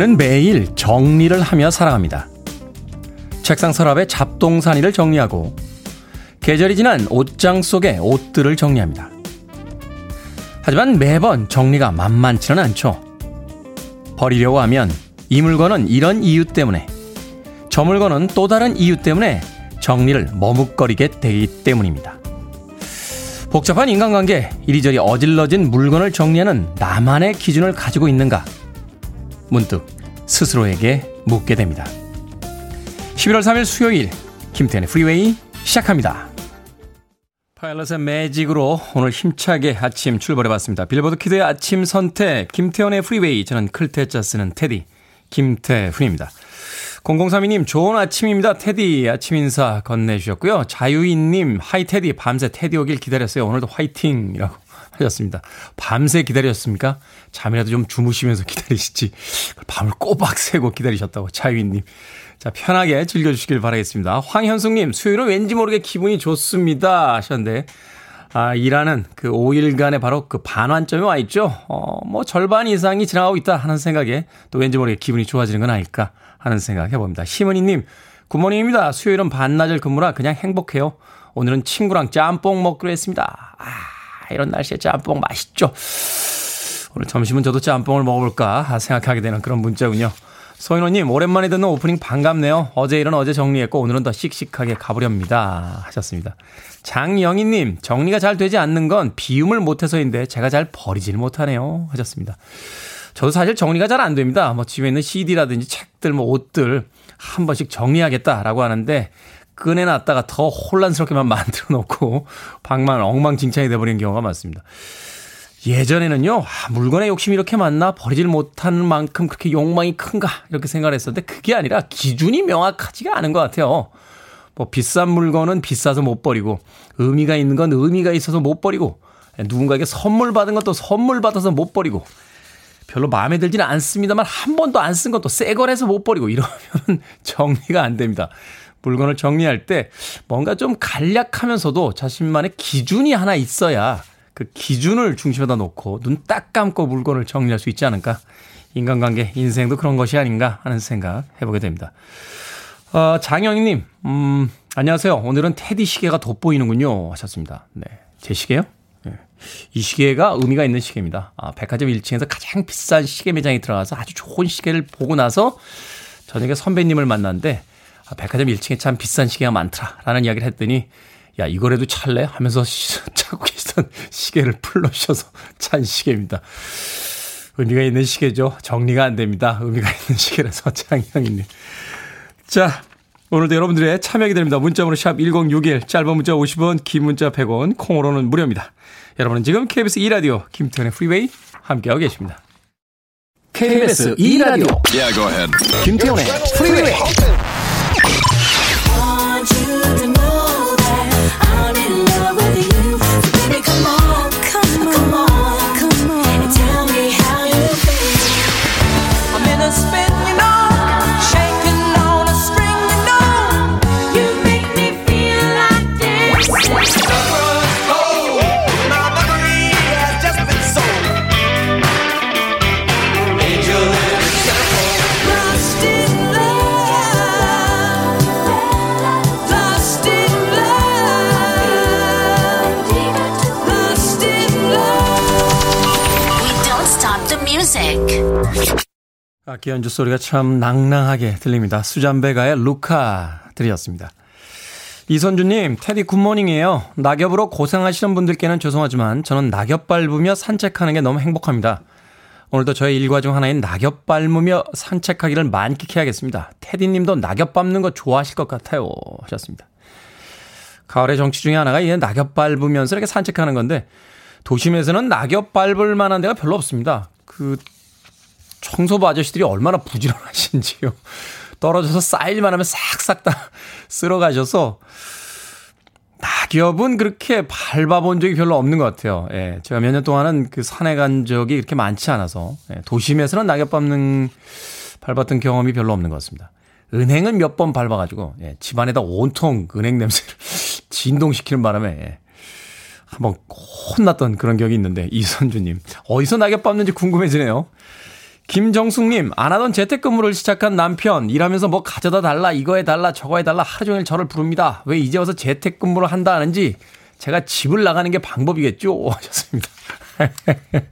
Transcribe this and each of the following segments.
우리는 매일 정리를 하며 살아갑니다. 책상 서랍에 잡동사니를 정리하고 계절이 지난 옷장 속에 옷들을 정리합니다. 하지만 매번 정리가 만만치는 않죠. 버리려고 하면 이 물건은 이런 이유 때문에 저 물건은 또 다른 이유 때문에 정리를 머뭇거리게 되기 때문입니다. 복잡한 인간관계, 이리저리 어질러진 물건을 정리하는 나만의 기준을 가지고 있는가? 문득 스스로에게 묻게 됩니다. 11월 3일 수요일, 김태훈의 Freeway 시작합니다. 파일럿의 매직으로 오늘 힘차게 아침 출발해봤습니다. 빌보드 kid의 아침 선택, 김태훈의 Freeway. 저는 클 태 자 쓰는 테디, 김태훈입니다. 0032님, 좋은 아침입니다. 테디. 아침 인사 건네주셨고요. 자유인님, hi 테디. 밤새 테디 오길 기다렸어요. 오늘도 화이팅이라고 하셨습니다. 밤새 기다렸습니까? 잠이라도 좀 주무시면서 기다리시지. 밤을 꼬박 새고 기다리셨다고. 자유인님. 자, 편하게 즐겨주시길 바라겠습니다. 황현숙님, 수요일은 왠지 모르게 기분이 좋습니다. 하셨는데, 아, 일하는 그 5일간의 바로 그 반환점이 와 있죠. 어, 뭐 절반 이상이 지나가고 있다 하는 생각에 또 왠지 모르게 기분이 좋아지는 건 아닐까 하는 생각 해봅니다. 시머니님, good morning입니다. 수요일은 반나절 근무라 그냥 행복해요. 오늘은 친구랑 짬뽕 먹기로 했습니다. 아, 이런 날씨에 짬뽕 맛있죠. 오늘 점심은 저도 짬뽕을 먹어볼까 생각하게 되는 그런 문자군요. 소인호님, 오랜만에 듣는 오프닝 반갑네요. 어제 일은 어제 정리했고, 오늘은 더 씩씩하게 가보렵니다. 하셨습니다. 장영희님, 정리가 잘 되지 않는 건 비움을 못해서인데, 제가 잘 버리질 못하네요. 하셨습니다. 저도 사실 정리가 잘 안 됩니다. 뭐 집에 있는 CD라든지 책들, 뭐 옷들 한 번씩 정리하겠다라고 하는데, 꺼내놨다가 더 혼란스럽게만 만들어 놓고, 방만 엉망진창이 돼버리는 경우가 많습니다. 예전에는요, 아, 물건에 욕심이 이렇게 많나? 버리질 못하는 만큼 그렇게 욕망이 큰가? 이렇게 생각을 했었는데 그게 아니라 기준이 명확하지가 않은 것 같아요. 뭐 비싼 물건은 비싸서 못 버리고, 의미가 있는 건 의미가 있어서 못 버리고, 누군가에게 선물 받은 것도 선물 받아서 못 버리고, 별로 마음에 들지는 않습니다만 한 번도 안 쓴 것도 새 거라서 못 버리고 이러면 정리가 안 됩니다. 물건을 정리할 때 뭔가 좀 간략하면서도 자신만의 기준이 하나 있어야 그 기준을 중심에다 놓고 눈 딱 감고 물건을 정리할 수 있지 않을까? 인간관계, 인생도 그런 것이 아닌가 하는 생각 해보게 됩니다. 어, 장영희님, 음, 안녕하세요. 오늘은 테디 시계가 돋보이는군요. 하셨습니다. 네. 제 시계요? 네. 이 시계가 의미가 있는 시계입니다. 아, 백화점 1층에서 가장 비싼 시계 매장에 들어가서 아주 좋은 시계를 보고 나서 저녁에 선배님을 만났는데, 아, 백화점 1층에 참 비싼 시계가 많더라라는 이야기를 했더니, 야, 이거라도 찰래? 하면서 찾고 계시던 시계를 풀러셔서 찬 시계입니다. 의미가 있는 시계죠. 정리가 안 됩니다. 의미가 있는 시계라서 장형이님. 자, 오늘도 여러분들의 참여 기다립니다. 문자번호 샵 1061, 짧은 문자 50원, 긴 문자 100원, 콩으로는 무료입니다. 여러분은 지금 KBS 2라디오 김태훈의 프리웨이 함께하고 계십니다. KBS 2라디오 yeah, 김태훈의 프리웨이 악기 연주 소리가 참 낭낭하게 들립니다. 수잔베가의 루카 들이었습니다. 이선주님, 테디 굿모닝이에요. 낙엽으로 고생하시는 분들께는 죄송하지만 저는 낙엽 밟으며 산책하는 게 너무 행복합니다. 오늘도 저의 일과 중 하나인 낙엽 밟으며 산책하기를 만끽해야겠습니다. 테디님도 낙엽 밟는 거 좋아하실 것 같아요. 하셨습니다. 가을의 정치 중에 하나가 이 낙엽 밟으면서 이렇게 산책하는 건데 도심에서는 낙엽 밟을 만한 데가 별로 없습니다. 그 청소부 아저씨들이 얼마나 부지런하신지요. 떨어져서 쌓일만 하면 싹싹 다 쓸어 가셔서 낙엽은 그렇게 밟아본 적이 별로 없는 것 같아요. 예, 제가 몇 년 동안은 그 산에 간 적이 그렇게 많지 않아서 예, 도심에서는 낙엽 밟는 밟았던 경험이 별로 없는 것 같습니다. 은행은 몇 번 밟아가지고 예, 집안에다 온통 은행 냄새를 진동시키는 바람에 예, 한번 혼났던 그런 기억이 있는데 이선주님 어디서 낙엽 밟는지 궁금해지네요. 김정숙님, 안 하던 재택근무를 시작한 남편, 일하면서 뭐 가져다 달라, 이거 해달라, 저거 해달라 하루 종일 저를 부릅니다. 왜 이제 와서 재택근무를 한다 하는지 제가 집을 나가는 게 방법이겠죠? 하셨습니다.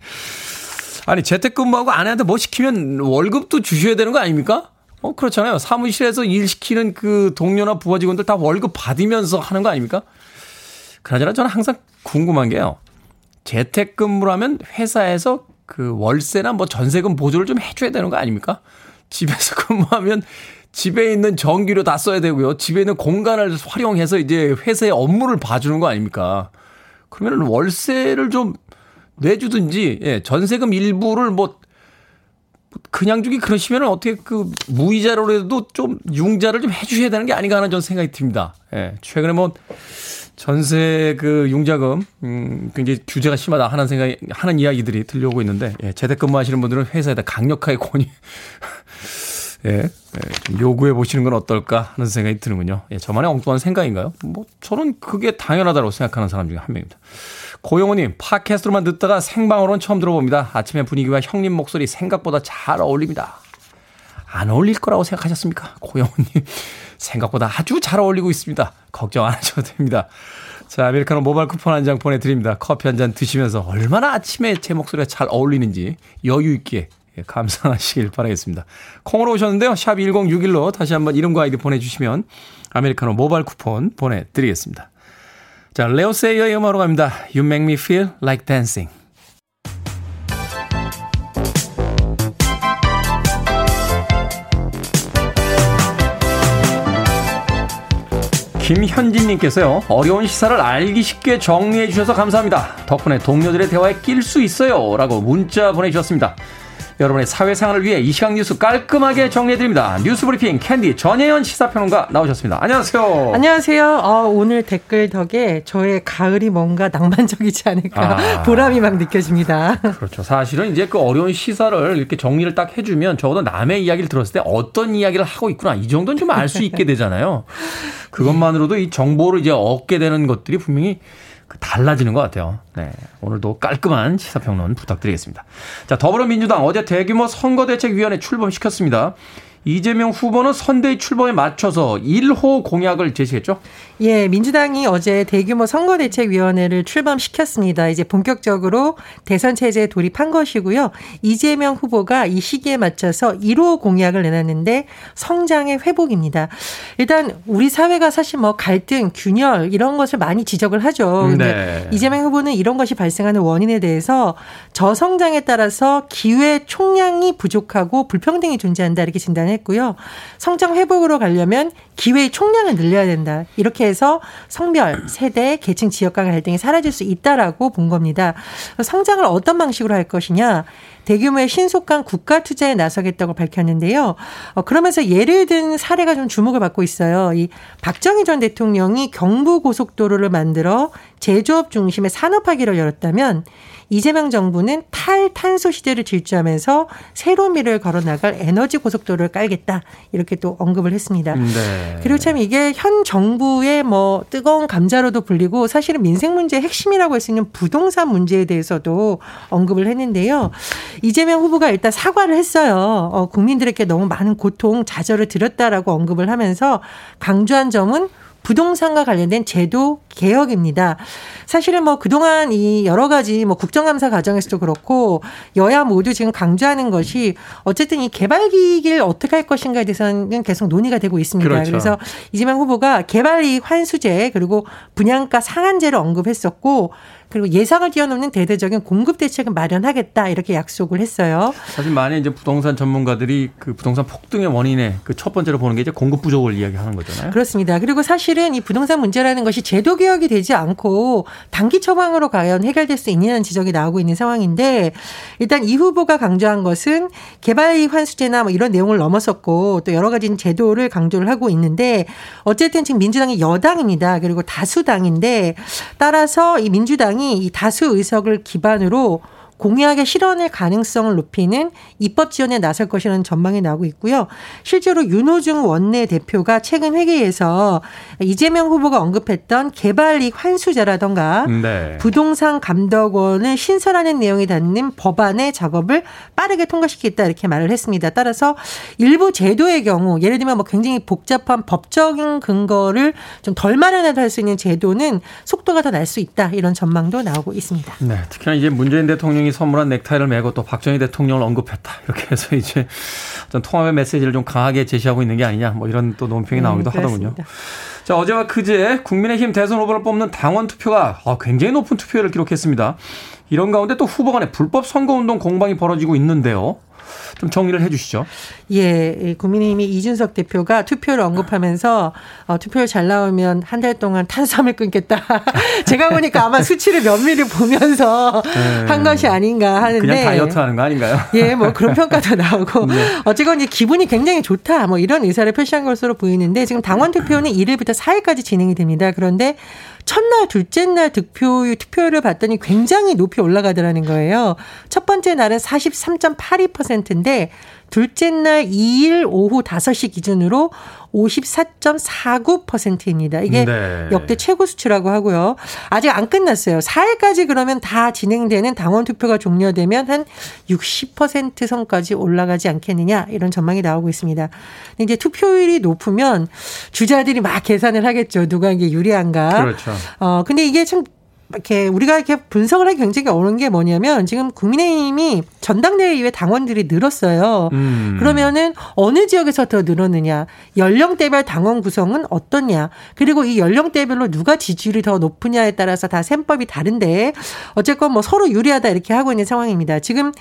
아니, 재택근무하고 아내한테 뭐 시키면 월급도 주셔야 되는 거 아닙니까? 어, 그렇잖아요. 사무실에서 일 시키는 그 동료나 부하 직원들 다 월급 받으면서 하는 거 아닙니까? 그나저나 저는 항상 궁금한 게요. 재택근무라면 회사에서 그 월세나 뭐 전세금 보조를 좀 해줘야 되는 거 아닙니까? 집에서 근무하면 집에 있는 전기료 다 써야 되고요. 집에 있는 공간을 활용해서 이제 회사의 업무를 봐주는 거 아닙니까? 그러면 월세를 좀 내주든지, 예, 전세금 일부를 뭐, 그냥 주기 그러시면 어떻게 그 무이자로라도 좀 융자를 좀 해주셔야 되는 게 아닌가 하는 전 생각이 듭니다. 예, 최근에 뭐, 전세 그 융자금 음 굉장히 규제가 심하다 하는 생각이 하는 이야기들이 들려오고 있는데 예, 재택근무 하시는 분들은 회사에다 강력하게 권유 예, 예, 좀 요구해 보시는 건 어떨까 하는 생각이 드는군요. 예, 저만의 엉뚱한 생각인가요? 뭐 저는 그게 당연하다고 생각하는 사람 중에 한 명입니다. 고영호님 팟캐스트로만 듣다가 생방으로는 처음 들어봅니다. 아침에 분위기와 형님 목소리 생각보다 잘 어울립니다. 안 어울릴 거라고 생각하셨습니까? 고영호님. 생각보다 아주 잘 어울리고 있습니다. 걱정 안 하셔도 됩니다. 자, 아메리카노 모바일 쿠폰 한 장 보내드립니다. 커피 한 잔 드시면서 얼마나 아침에 제 목소리가 잘 어울리는지 여유있게 예, 감상하시길 바라겠습니다. 콩으로 오셨는데요. 샵 1061로 다시 한번 이름과 아이디 보내주시면 아메리카노 모바일 쿠폰 보내드리겠습니다. 자, 레오 세이어의 음악으로 갑니다. You make me feel like dancing. 김현진님께서요, 어려운 시사를 알기 쉽게 정리해 주셔서 감사합니다. 덕분에 동료들의 대화에 낄 수 있어요. 라고 문자 보내주셨습니다. 여러분의 사회생활을 위해 이 시각 뉴스 깔끔하게 정리해드립니다. 뉴스 브리핑 캔디 전혜연 시사평론가 나오셨습니다. 안녕하세요. 안녕하세요. 어, 오늘 댓글 덕에 저의 가을이 뭔가 낭만적이지 않을까 아. 보람이 막 느껴집니다. 그렇죠. 사실은 이제 그 어려운 시사를 이렇게 정리를 딱 해주면 적어도 남의 이야기를 들었을 때 어떤 이야기를 하고 있구나 이 정도는 좀 알 수 있게 되잖아요. 그것만으로도 이 정보를 이제 얻게 되는 것들이 분명히 그 달라지는 것 같아요. 네. 오늘도 깔끔한 시사평론 부탁드리겠습니다. 자, 더불어민주당 어제 대규모 선거대책위원회 출범시켰습니다. 이재명 후보는 선대위 출범에 맞춰서 1호 공약을 제시했죠? 예, 민주당이 어제 대규모 선거대책위원회를 출범시켰습니다. 이제 본격적으로 대선 체제에 돌입한 것이고요. 이재명 후보가 이 시기에 맞춰서 1호 공약을 내놨는데 성장의 회복입니다. 일단 우리 사회가 사실 뭐 갈등, 균열 이런 것을 많이 지적을 하죠. 근데 네. 이재명 후보는 이런 것이 발생하는 원인에 대해서 저성장에 따라서 기회 총량이 부족하고 불평등이 존재한다 이렇게 진단 했고요. 성장 회복으로 가려면 기회의 총량을 늘려야 된다. 이렇게 해서 성별, 세대, 계층, 지역 간 갈등이 사라질 수 있다라고 본 겁니다. 성장을 어떤 방식으로 할 것이냐? 대규모의 신속한 국가 투자에 나서겠다고 밝혔는데요. 어, 그러면서 예를 든 사례가 좀 주목을 받고 있어요. 이 박정희 전 대통령이 경부 고속도로를 만들어 제조업 중심의 산업화기를 열었다면 이재명 정부는 탈탄소 시대를 질주하면서 새로운 미래를 걸어나갈 에너지 고속도로를 깔겠다 이렇게 또 언급을 했습니다. 네. 그리고 참 이게 현 정부의 뭐 뜨거운 감자로도 불리고 사실은 민생 문제의 핵심이라고 할 수 있는 부동산 문제에 대해서도 언급을 했는데요. 이재명 후보가 일단 사과를 했어요. 어, 국민들에게 너무 많은 고통, 좌절을 드렸다라고 언급을 하면서 강조한 점은 부동산과 관련된 제도 개혁입니다. 사실은 뭐 그동안 이 여러 가지 뭐 국정감사 과정에서도 그렇고 여야 모두 지금 강조하는 것이 어쨌든 이 개발 기획을 어떻게 할 것인가에 대해서는 계속 논의가 되고 있습니다. 그렇죠. 그래서 이재명 후보가 개발 이익 환수제 그리고 분양가 상한제를 언급했었고 그리고 예상을 뛰어넘는 대대적인 공급 대책을 마련하겠다 이렇게 약속을 했어요. 사실 많이 이제 부동산 전문가들이 그 부동산 폭등의 원인에 그 첫 번째로 보는 게 이제 공급 부족을 이야기하는 거잖아요. 그렇습니다. 그리고 사실은 이 부동산 문제라는 것이 제도 개혁이 되지 않고 단기 처방으로 과연 해결될 수 있냐는 지적이 나오고 있는 상황인데 일단 이 후보가 강조한 것은 개발 환수제나 뭐 이런 내용을 넘어섰고 또 여러 가지 제도를 강조를 하고 있는데 어쨌든 지금 민주당이 여당입니다. 그리고 다수당인데 따라서 이 민주당이 이 다수 의석을 기반으로 공약의 실현의 가능성을 높이는 입법 지원에 나설 것이라는 전망이 나오고 있고요. 실제로 윤호중 원내 대표가 최근 회의에서 이재명 후보가 언급했던 개발이익 환수제라던가 네. 부동산 감독원을 신설하는 내용이 담는 법안의 작업을 빠르게 통과시키겠다 이렇게 말을 했습니다. 따라서 일부 제도의 경우 예를 들면 뭐 굉장히 복잡한 법적인 근거를 좀 덜 마련해도 할수 있는 제도는 속도가 더 날 수 있다 이런 전망도 나오고 있습니다. 네, 특히나 이제 문재인 대통령이 선물한 넥타이를 메고 또 박정희 대통령을 언급했다 이렇게 해서 이제 어떤 통합의 메시지를 좀 강하게 제시하고 있는 게 아니냐 뭐 이런 또 논평이 나오기도 음, 하더군요. 자, 어제와 그제 국민의힘 대선 후보를 뽑는 당원 투표가 아, 굉장히 높은 투표율을 기록했습니다. 이런 가운데 또 후보 간의 불법 선거운동 공방이 벌어지고 있는데요. 좀 정리를 해 주시죠. 예, 국민의힘이 이준석 대표가 투표를 언급하면서 어, 투표를 잘 나오면 한 달 동안 탄수화물 끊겠다. 제가 보니까 아마 수치를 면밀히 보면서 네. 한 것이 아닌가 하는데 그냥 다이어트 하는 거 아닌가요? 예, 뭐 그런 평가도 나오고 네. 어쨌건 이제 기분이 굉장히 좋다. 뭐 이런 의사를 표시한 것으로 보이는데 지금 당원 투표는 1일부터 4일까지 진행이 됩니다. 그런데 첫날, 둘째 날 득표율, 투표율을 봤더니 굉장히 높이 올라가더라는 거예요. 첫 번째 날은 43.82%인데 둘째 날 2일 오후 5시 기준으로 54.49%입니다. 이게 네. 역대 최고 수치라고 하고요. 아직 안 끝났어요. 4일까지 그러면 다 진행되는 당원 투표가 종료되면 한 60% 선까지 올라가지 않겠느냐 이런 전망이 나오고 있습니다. 근데 이제 투표율이 높으면 주자들이 막 계산을 하겠죠. 누가 이게 유리한가. 그렇죠. 어 근데 이게 참 이렇게 우리가 이렇게 분석을 하기 굉장히 어려운 게 뭐냐면 지금 국민의힘이 전당대회 이후에 당원들이 늘었어요. 음. 그러면은 어느 지역에서 더 늘었느냐, 연령대별 당원 구성은 어떻냐, 그리고 이 연령대별로 누가 지지율이 더 높으냐에 따라서 다 셈법이 다른데 어쨌건 뭐 서로 유리하다 이렇게 하고 있는 상황입니다. 지금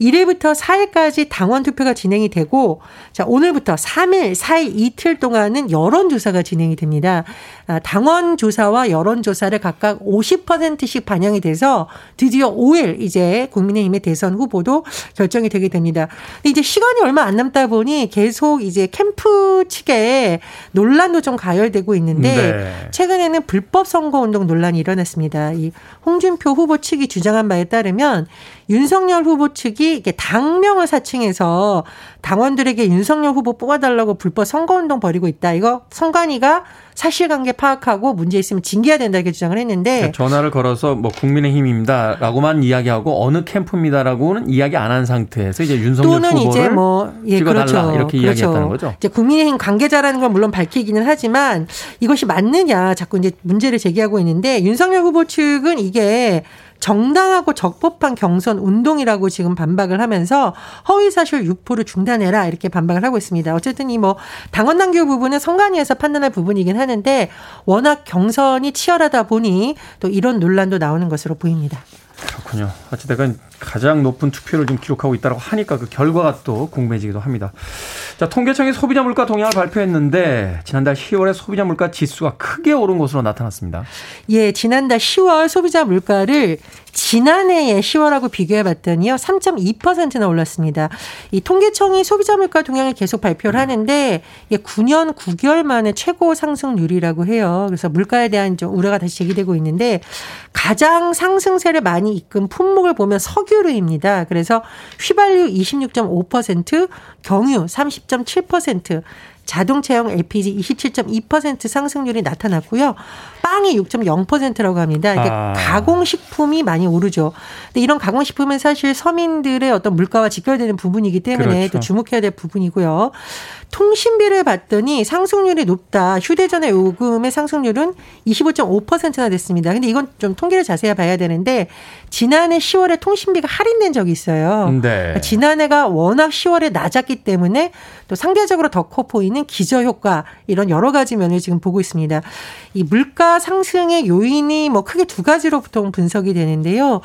1일부터 4일까지 당원 투표가 진행이 되고 자 오늘부터 3일, 4일 이틀 동안은 여론조사가 진행이 됩니다. 아, 당원 조사와 여론 조사를 각각 50%씩 반영이 돼서 드디어 5일 이제 국민의힘의 대선 후보도 결정이 되게 됩니다. 근데 이제 시간이 얼마 안 남다 보니 계속 이제 캠프 측에 논란도 좀 가열되고 있는데 네. 최근에는 불법 선거 운동 논란이 일어났습니다. 이 홍준표 후보 측이 주장한 바에 따르면 윤석열 후보 측이 이게 당명을 사칭해서 당원들에게 윤석열 후보 뽑아달라고 불법 선거운동 벌이고 있다. 이거 선관위가 사실관계 파악하고 문제 있으면 징계해야 된다 이렇게 주장을 했는데 전화를 걸어서 뭐 국민의힘입니다라고만 이야기하고 어느 캠프입니다라고는 이야기 안 한 상태에서 이제 윤석열 또는 후보를 이제 뭐 예, 그렇죠. 이렇게 그렇죠. 이야기했다는 거죠. 이제 국민의힘 관계자라는 건 물론 밝히기는 하지만 이것이 맞느냐 자꾸 이제 문제를 제기하고 있는데 윤석열 후보 측은 이게 정당하고 적법한 경선 운동이라고 지금 반박을 하면서 허위사실 유포를 중단해라 이렇게 반박을 하고 있습니다. 어쨌든 이 뭐 당원 당규 부분은 선관위에서 판단할 부분이긴 하는데 워낙 경선이 치열하다 보니 또 이런 논란도 나오는 것으로 보입니다. 그렇군요. 어찌됐건 가장 높은 투표를 좀 기록하고 있다고 하니까 그 결과가 또 궁금해지기도 합니다. 자, 통계청이 소비자 물가 동향을 발표했는데 지난달 10월에 소비자 물가 지수가 크게 오른 것으로 나타났습니다. 예, 지난달 10월 소비자 물가를 지난해의 10월하고 비교해 봤더니요. 3.2%나 올랐습니다. 이 통계청이 소비자 물가 동향을 계속 발표를 하는데 이게 9년 9개월 만에 최고 상승률이라고 해요. 그래서 물가에 대한 좀 우려가 다시 제기되고 있는데 가장 상승세를 많이 이끈 품목을 보면 석유 류입니다. 그래서 휘발유 26.5%, 경유 30.7%, 자동차용 LPG 27.2% 상승률이 나타났고요. 빵이 6.0%라고 합니다. 이게 아. 가공식품이 많이 오르죠. 근데 이런 가공식품은 사실 서민들의 어떤 물가와 직결되는 부분이기 때문에 그렇죠. 또 주목해야 될 부분이고요. 통신비를 봤더니 상승률이 높다. 휴대전화 요금의 상승률은 25.5%나 됐습니다. 근데 이건 좀 통계를 자세히 봐야 되는데 지난해 10월에 통신비가 할인된 적이 있어요. 네. 그러니까 지난해가 워낙 10월에 낮았기 때문에 또 상대적으로 더 커 보이는 기저 효과 이런 여러 가지 면을 지금 보고 있습니다. 이 물가 상승의 요인이 뭐 크게 두 가지로 보통 분석이 되는데요.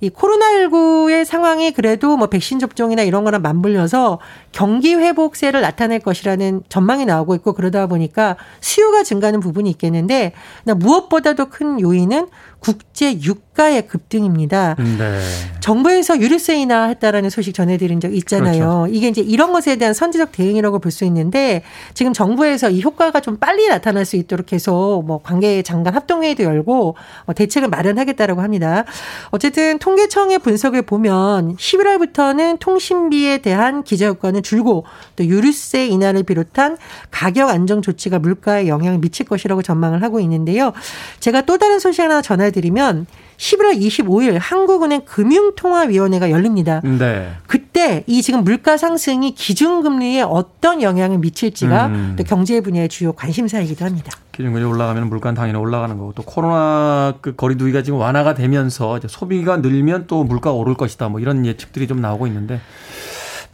이 코로나19의 상황이 그래도 뭐 백신 접종이나 이런 거랑 맞물려서 경기 회복세를 나타낼 것이라는 전망이 나오고 있고 그러다 보니까 수요가 증가하는 부분이 있겠는데 무엇보다도 큰 요인은 국제 유가 물가의 급등입니다. 네. 정부에서 유류세 인하했다라는 소식 전해드린 적 있잖아요. 그렇죠. 이게 이제 이런 것에 대한 선제적 대응이라고 볼 수 있는데 지금 정부에서 이 효과가 좀 빨리 나타날 수 있도록 해서 뭐 관계 장관 합동회의도 열고 어, 대책을 마련하겠다라고 합니다. 어쨌든 통계청의 분석을 보면 11월부터는 통신비에 대한 기저 효과는 줄고 또 유류세 인하를 비롯한 가격 안정 조치가 물가에 영향을 미칠 것이라고 전망을 하고 있는데요. 제가 또 다른 소식 하나 전해 드리면 11월 25일 한국은행 금융통화위원회가 열립니다. 네. 그때 이 지금 물가 상승이 기준금리에 어떤 영향을 미칠지가 음. 또 경제 분야의 주요 관심사이기도 합니다. 기준금리 올라가면 물가는 당연히 올라가는 거고 또 코로나 그 거리두기가 지금 완화가 되면서 소비가 늘면 또 물가가 오를 것이다 뭐 이런 예측들이 좀 나오고 있는데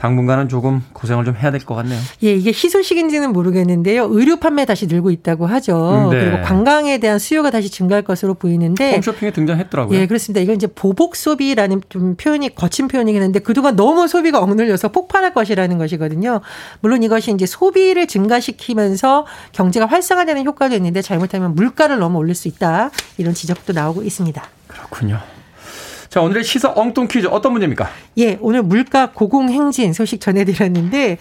당분간은 조금 고생을 좀 해야 될 것 같네요. 예, 이게 희소식인지는 모르겠는데요. 의류 판매 다시 늘고 있다고 하죠. 네. 그리고 관광에 대한 수요가 다시 증가할 것으로 보이는데 홈쇼핑에 등장했더라고요. 예, 그렇습니다. 이건 이제 보복 소비라는 좀 표현이 거친 표현이긴 한데 그동안 너무 소비가 억눌려서 폭발할 것이라는 것이거든요. 물론 이것이 이제 소비를 증가시키면서 경제가 활성화되는 효과도 있는데 잘못하면 물가를 너무 올릴 수 있다. 이런 지적도 나오고 있습니다. 그렇군요. 자, 오늘의 시사 엉뚱 퀴즈 어떤 문제입니까? 예, 오늘 물가 고공 행진 소식 전해드렸는데,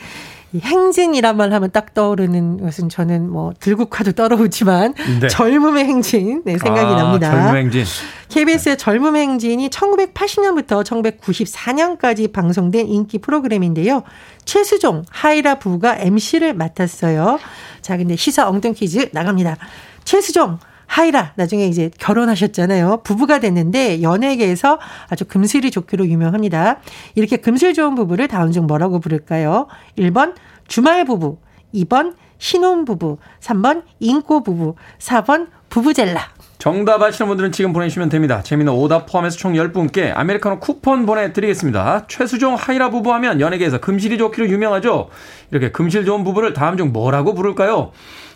이 행진이란 말 하면 딱 떠오르는 것은 저는 뭐 들국화도 떨어오지만 네. 젊음의 행진 네, 생각이 아, 납니다. 젊음 행진. KBS의 젊음 행진이 1980년부터 1994년까지 방송된 인기 프로그램인데요. 최수종 하이라 부부가 MC를 맡았어요. 자, 근데 시사 엉뚱 퀴즈 나갑니다. 최수종 하이라 나중에 이제 결혼하셨잖아요. 부부가 됐는데 연예계에서 아주 금슬이 좋기로 유명합니다. 이렇게 금슬 좋은 부부를 다음 중 뭐라고 부를까요? 1번 주말 부부, 2번 신혼 부부, 3번 인꼬 부부, 4번 부부젤라. 정답 아시는 분들은 지금 보내주시면 됩니다. 재미는 오답 포함해서 총 10분께 아메리카노 쿠폰 보내드리겠습니다. 최수종 하이라 부부 하면 연예계에서 금실이 좋기로 유명하죠. 이렇게 금실 좋은 부부를 다음 중 뭐라고 부를까요?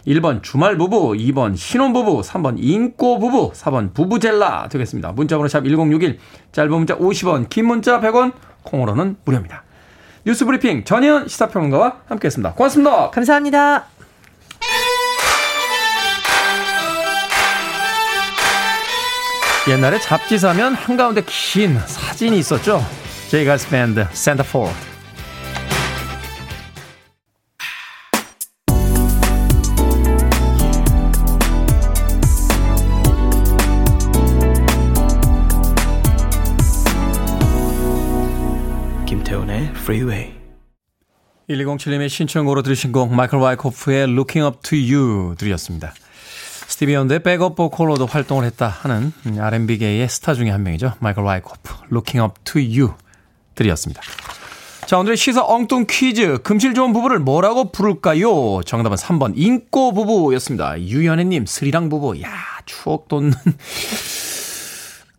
1번 주말 부부, 2번 신혼 부부, 3번 인꼬 부부, 4번 부부젤라 되겠습니다. 문자번호 샵 1061, 짧은 문자 50원, 긴 문자 100원, 콩으로는 무료입니다. 뉴스 브리핑 전혜연 시사평론가와 함께했습니다. 고맙습니다. 감사합니다. 옛날에 잡지 사면 한가운데 긴 사진이 있었죠. 제이 가일스 밴드 Centerfold. Freeway. 1207님의 신청으로 들으신 곡 마이클 와이코프의 Looking Up To You 들으셨습니다. 스티비 원더의 백업 보컬로도 활동을 했다 하는 R&B계의 스타 중에 한 명이죠. 마이클 와이코프 Looking Up To You 들으셨습니다. 자 오늘의 시사 엉뚱 퀴즈 금실 좋은 부부를 뭐라고 부를까요? 정답은 3번 잉꼬 부부였습니다. 유연혜님 스리랑 부부 야 추억 돋는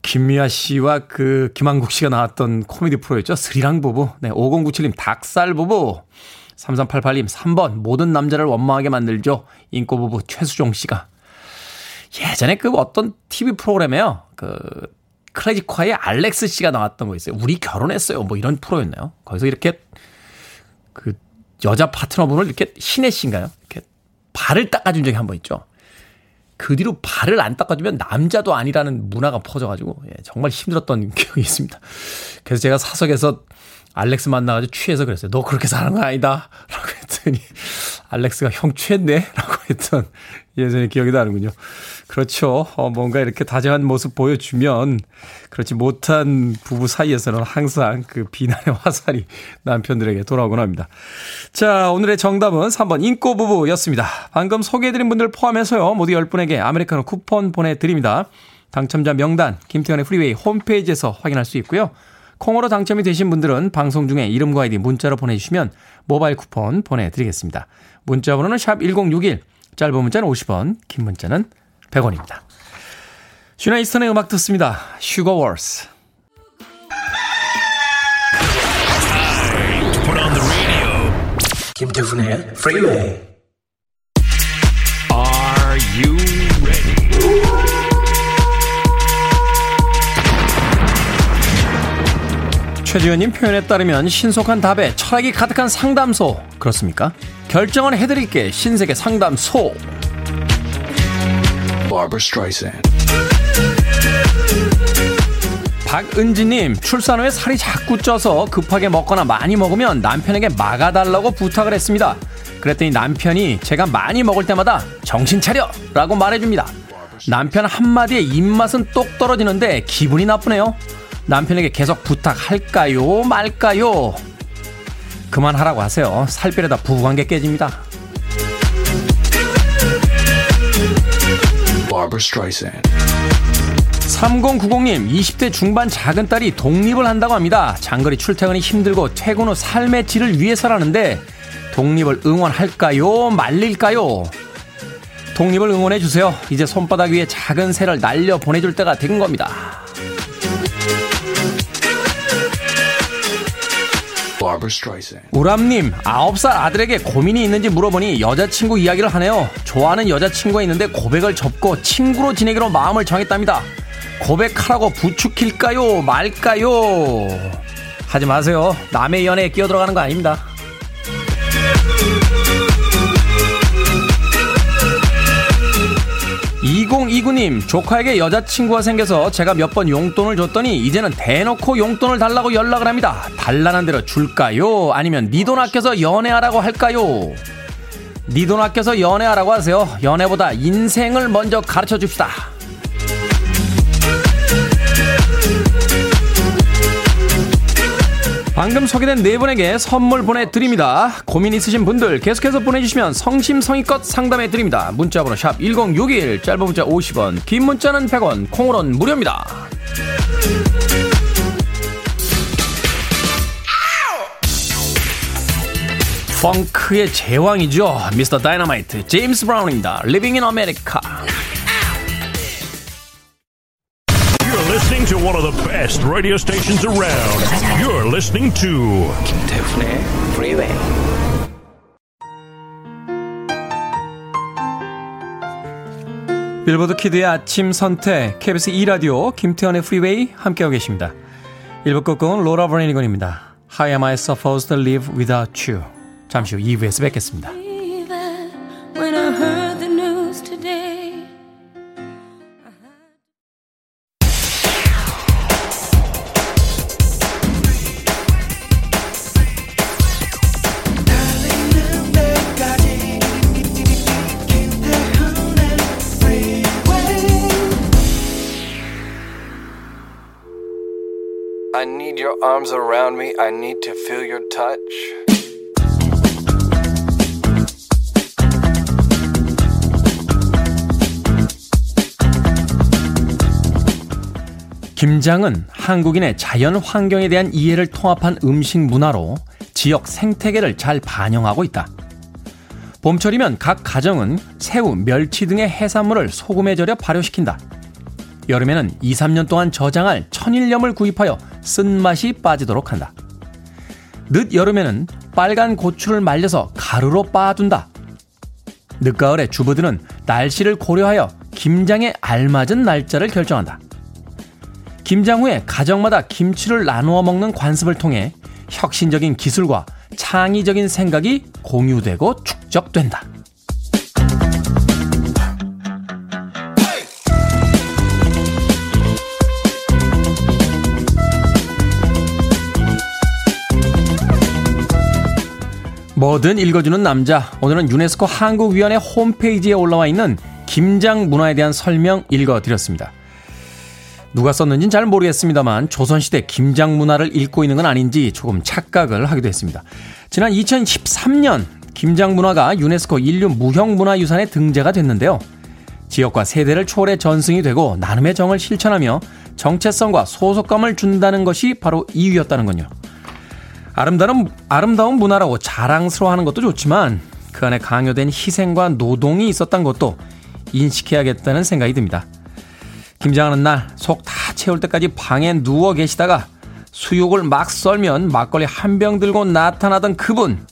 김미아 씨와 그 김한국 씨가 나왔던 코미디 프로였죠. 스리랑 부부. 네, 5097님 닭살 부부. 3388님 3번 모든 남자를 원망하게 만들죠. 인꼬 부부 최수종 씨가. 예전에 그 어떤 TV 프로그램에요. 그 클래지콰의 알렉스 씨가 나왔던 거 있어요. 우리 결혼했어요. 뭐 이런 프로였나요? 거기서 이렇게 그 여자 파트너분을 이렇게 신혜 씨인가요? 이렇게 발을 닦아준 적이 한 번 있죠. 그 뒤로 발을 안 닦아주면 남자도 아니라는 문화가 퍼져가지고 예, 정말 힘들었던 기억이 있습니다. 그래서 제가 사석에서 알렉스 만나가지고 취해서 그랬어요. 너 그렇게 사는 거 아니다. 라고 했더니 알렉스가 형 취했네? 라고 했던 예전의 기억이 나는군요. 그렇죠. 어, 뭔가 이렇게 다정한 모습 보여주면 그렇지 못한 부부 사이에서는 항상 그 비난의 화살이 남편들에게 돌아오곤 합니다. 자, 오늘의 정답은 3번 잉꼬 부부였습니다. 방금 소개해드린 분들 포함해서요. 모두 10분에게 아메리카노 쿠폰 보내드립니다. 당첨자 명단 김태훈의 프리웨이 홈페이지에서 확인할 수 있고요. 콩으로 당첨이 되신 분들은 방송 중에 이름과 아이디 문자로 보내주시면 모바일 쿠폰 보내드리겠습니다. 문자 번호는 샵 1061, 짧은 문자는 50원, 긴 문자는 100원입니다. 시나 이스턴의 음악 듣습니다. Sugar Walls. 김태훈의 프리웨이 Are you ready? 최지현님 표현에 따르면 신속한 답에 철학이 가득한 상담소 그렇습니까? 결정을 해드릴게 신세계 상담소. 박은지님, 출산 후에 살이 자꾸 쪄서 급하게 먹거나 많이 먹으면 남편에게 막아달라고 부탁을 했습니다. 그랬더니 남편이 제가 많이 먹을 때마다 정신 차려! 라고 말해줍니다. 남편 한마디에 입맛은 똑 떨어지는데 기분이 나쁘네요. 남편에게 계속 부탁할까요? 말까요? 그만하라고 하세요. 살 빼려다 부부관계 깨집니다. 3090님, 20대 중반 작은 딸이 독립을 한다고 합니다. 장거리 출퇴근이 힘들고 퇴근 후 삶의 질을 위해서라는데 독립을 응원할까요? 말릴까요? 독립을 응원해 주세요. 이제 손바닥 위에 작은 새를 날려 보내줄 때가 된 겁니다. 우람님, 9살 아들에게 고민이 있는지 물어보니 여자친구 이야기를 하네요. 좋아하는 여자친구가 있는데 고백을 접고 친구로 지내기로 마음을 정했답니다. 고백하라고 부추길까요? 말까요? 하지 마세요. 남의 연애에 끼어들어가는 거 아닙니다. 2029님, 조카에게 여자친구가 생겨서 제가 몇 번 용돈을 줬더니 이제는 대놓고 용돈을 달라고 연락을 합니다. 달라는 대로 줄까요? 아니면 네돈 아껴서 연애하라고 할까요? 네돈 아껴서 연애하라고 하세요. 연애보다 인생을 먼저 가르쳐 줍시다. 방금 소개된 네 분에게 선물 보내드립니다. 고민 있으신 분들 계속해서 보내주시면 성심성의껏 상담해드립니다. 문자번호 샵 1061, 짧은 문자 50원, 긴 문자는 100원, 콩으로는 무료입니다. 펑크의 제왕이죠. 미스터 다이너마이트, 제임스 브라운입니다. In America. listening to one of the best radio stations around. You're listening to 김태훈의 Freeway. 빌보드 키드의 아침 선택 KBS 2 라디오 김태현의 Freeway 함께하고 계십니다. 1부 끝곡은 로라 브레니건입니다. How am I supposed to live without you? 잠시 후 2부에서 뵙겠습니다. I need your arms around me. I need to feel your touch. 김장은 한국인의 자연 환경에 대한 이해를 통합한 음식 문화로 지역 생태계를 잘 반영하고 있다. 봄철이면 각 가정은 새우, 멸치 등의 해산물을 소금에 절여 발효시킨다. 여름에는 2, 3년 동안 저장할 천일염을 구입하여 쓴맛이 빠지도록 한다. 늦 여름에는 빨간 고추를 말려서 가루로 빻아둔다. 늦가을에 주부들은 날씨를 고려하여 김장에 알맞은 날짜를 결정한다. 김장 후에 가정마다 김치를 나누어 먹는 관습을 통해 혁신적인 기술과 창의적인 생각이 공유되고 축적된다. 뭐든 읽어주는 남자. 오늘은 유네스코 한국위원회 홈페이지에 올라와 있는 김장 문화에 대한 설명 읽어드렸습니다. 누가 썼는지는 잘 모르겠습니다만 조선시대 김장 문화를 읽고 있는 건 아닌지 조금 착각을 하기도 했습니다. 지난 2013년 김장 문화가 유네스코 인류 무형문화유산에 등재가 됐는데요. 지역과 세대를 초월해 전승이 되고 나눔의 정을 실천하며 정체성과 소속감을 준다는 것이 바로 이유였다는군요. 아름다운, 아름다운 문화라고 자랑스러워하는 것도 좋지만 그 안에 강요된 희생과 노동이 있었던 것도 인식해야겠다는 생각이 듭니다. 김장하는 날 속 다 채울 때까지 방에 누워 계시다가 수육을 막 썰면 막걸리 한 병 들고 나타나던 그분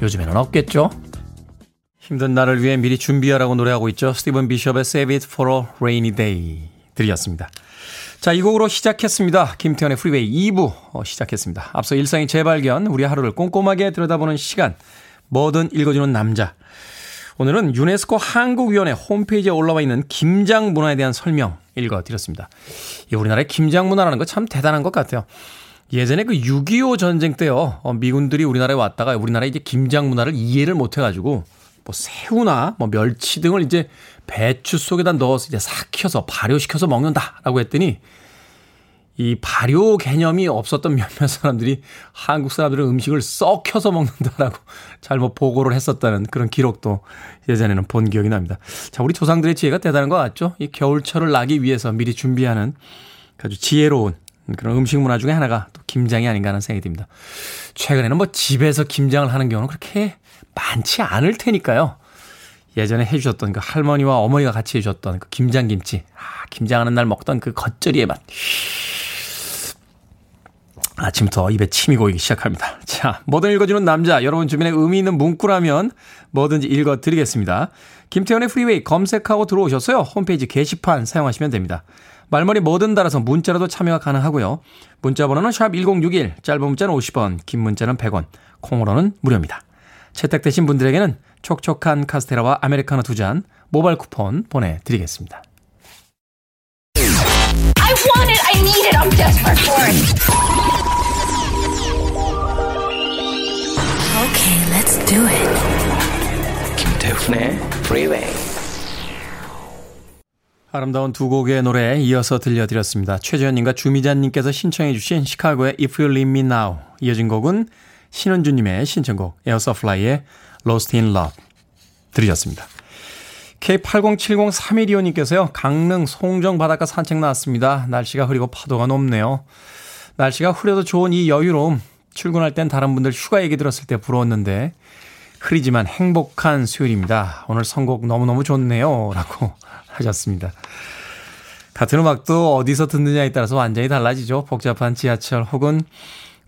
요즘에는 없겠죠? 힘든 날을 위해 미리 준비하라고 노래하고 있죠. 스티븐 비숍의 Save It for a Rainy Day 들이었습니다. 자, 이 곡으로 시작했습니다. 김태현의 프리웨이 2부 어, 시작했습니다. 앞서 일상의 재발견, 우리 하루를 꼼꼼하게 들여다보는 시간, 뭐든 읽어주는 남자. 오늘은 유네스코 한국위원회 홈페이지에 올라와 있는 김장 문화에 대한 설명 읽어드렸습니다. 이 우리나라의 김장 문화라는 거 참 대단한 것 같아요. 예전에 그 6.25 전쟁 때요, 어, 미군들이 우리나라에 왔다가 우리나라의 이제 김장 문화를 이해를 못 해가지고, 뭐 새우나 뭐 멸치 등을 이제 배추 속에다 넣어서 이제 삭혀서 발효시켜서 먹는다라고 했더니 이 발효 개념이 없었던 몇몇 사람들이 한국 사람들은 음식을 썩혀서 먹는다라고 잘못 보고를 했었다는 그런 기록도 예전에는 본 기억이 납니다. 자, 우리 조상들의 지혜가 대단한 것 같죠? 이 겨울철을 나기 위해서 미리 준비하는 아주 지혜로운 그런 음식 문화 중에 하나가 또 김장이 아닌가 하는 생각이 듭니다. 최근에는 뭐 집에서 김장을 하는 경우는 그렇게 많지 않을 테니까요. 예전에 해주셨던 그 할머니와 어머니가 같이 해주셨던 그 김장김치. 아, 김장하는 날 먹던 그 겉절이의 맛. 아침부터 입에 침이 고이기 시작합니다. 자, 뭐든 읽어주는 남자. 여러분 주변에 의미 있는 문구라면 뭐든지 읽어드리겠습니다. 김태훈의 프리웨이 검색하고 들어오셨어요. 홈페이지 게시판 사용하시면 됩니다. 말머리 뭐든 달아서 문자라도 참여가 가능하고요. 문자 번호는 샵 1061, 짧은 문자는 50원, 긴 문자는 100원, 콩으로는 무료입니다. 채택되신 분들에게는 촉촉한 카스테라와 아메리카노 두 잔 모바일 쿠폰 보내드리겠습니다. I want it, I need it, I'm desperate for it. Okay, let's do it. 김태훈의 Freeway. 아름다운 두 곡의 노래 이어서 들려드렸습니다. 최재현님과 주미자님께서 신청해주신 시카고의 If You Leave Me Now 이어진 곡은 신은주님의 신청곡 에어서플라이의 Lost in Love 들으셨습니다. K80703125님께서요. 강릉 송정 바닷가 산책 나왔습니다. 날씨가 흐리고 파도가 높네요. 날씨가 흐려도 좋은 이 여유로움. 출근할 땐 다른 분들 휴가 얘기 들었을 때 부러웠는데 흐리지만 행복한 수요일입니다. 오늘 선곡 너무너무 좋네요. 라고 하셨습니다. 같은 음악도 어디서 듣느냐에 따라서 완전히 달라지죠. 복잡한 지하철 혹은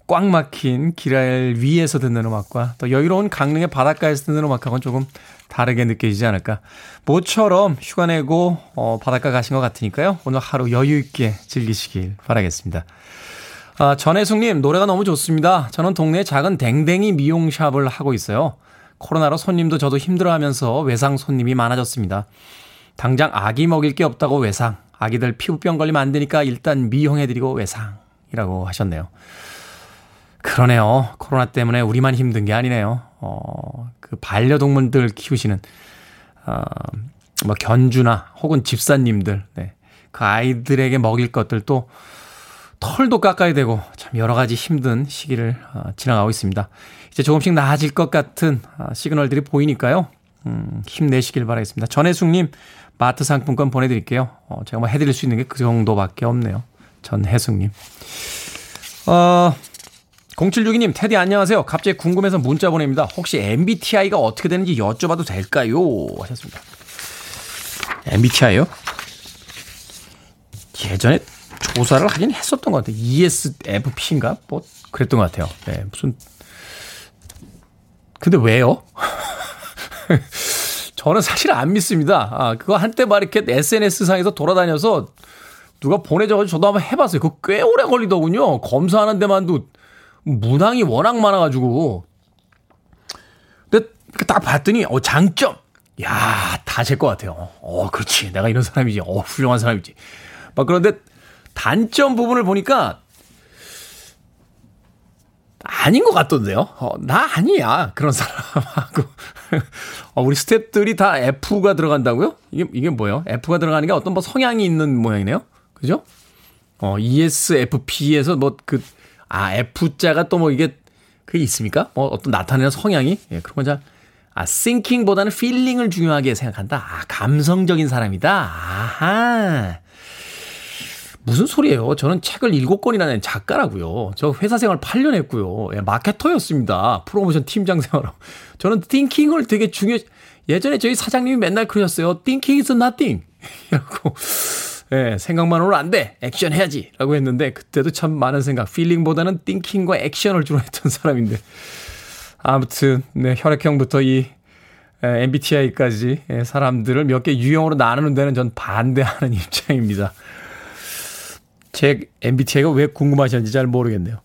꽉 막힌 길알 위에서 듣는 음악과 또 여유로운 강릉의 바닷가에서 듣는 음악하고는 조금 다르게 느껴지지 않을까. 모처럼 휴가 내고 어, 바닷가 가신 것 같으니까요. 오늘 하루 여유 있게 즐기시길 바라겠습니다. 아, 전혜숙님 노래가 너무 좋습니다. 저는 동네 작은 댕댕이 미용샵을 하고 있어요. 코로나로 손님도 저도 힘들어하면서 외상 손님이 많아졌습니다. 당장 아기 먹일 게 없다고 외상. 아기들 피부병 걸리면 안 되니까 일단 미용해드리고 외상이라고 하셨네요. 그러네요. 코로나 때문에 우리만 힘든 게 아니네요. 어, 그 반려동물들 키우시는, 어, 뭐 견주나 혹은 집사님들, 네. 그 아이들에게 먹일 것들도 털도 깎아야 되고 참 여러 가지 힘든 시기를 어, 지나가고 있습니다. 이제 조금씩 나아질 것 같은 어, 시그널들이 보이니까요. 음, 힘내시길 바라겠습니다. 전혜숙님 마트 상품권 보내드릴게요. 어, 제가 뭐 해드릴 수 있는 게 그 정도밖에 없네요. 전혜숙님. 어, 0762님, 테디 안녕하세요. 갑자기 궁금해서 문자 보냅니다. 혹시 MBTI가 어떻게 되는지 여쭤봐도 될까요? 하셨습니다. MBTI요? 예전에 조사를 하긴 했었던 것 같아요. ESFP인가? 뭐, 그랬던 것 같아요. 네, 무슨. 근데 왜요? 저는 사실 안 믿습니다. 아, 그거 한때 막 이렇게 SNS상에서 돌아다녀서 누가 보내줘가지고 저도 한번 해봤어요. 그거 꽤 오래 걸리더군요. 검사하는 데만도 문항이 워낙 많아가지고. 근데 딱 봤더니, 어, 장점. 야, 다 제 것 같아요. 어, 그렇지. 내가 이런 사람이지. 어, 훌륭한 사람이지. 막 그런데 단점 부분을 보니까 아닌 것 같던데요. 어, 나 아니야. 그런 사람하고. 어, 우리 스탭들이 다 F가 들어간다고요? 이게, 이게 뭐예요? F가 들어가는 게 어떤 뭐 성향이 있는 모양이네요? 그죠? 어, ESFP에서 뭐 그, 아, F자가 또 뭐 이게, 그게 있습니까? 뭐 어떤 나타내는 성향이? 예, 그런 건 잘, 아, thinking보다는 feeling을 중요하게 생각한다. 아, 감성적인 사람이다. 아하. 무슨 소리예요? 저는 책을 7권이나 낸 작가라고요. 저 회사 생활 8년 했고요. 예, 마케터였습니다. 프로모션 팀장 생활로. 저는 띵킹을 되게 중요 예전에 저희 사장님이 맨날 그러셨어요. Thinking is nothing. 이라고. 예, 생각만 으로 안 돼. 액션 해야지. 라고 했는데 그때도 참 많은 생각, 필링보다는 띵킹과 액션을 주로 했던 사람인데. 아무튼 네, 혈액형부터 이 MBTI까지 사람들을 몇 개 유형으로 나누는 데는 전 반대하는 입장입니다. 제 MBTI가 왜 궁금하셨는지 잘 모르겠네요.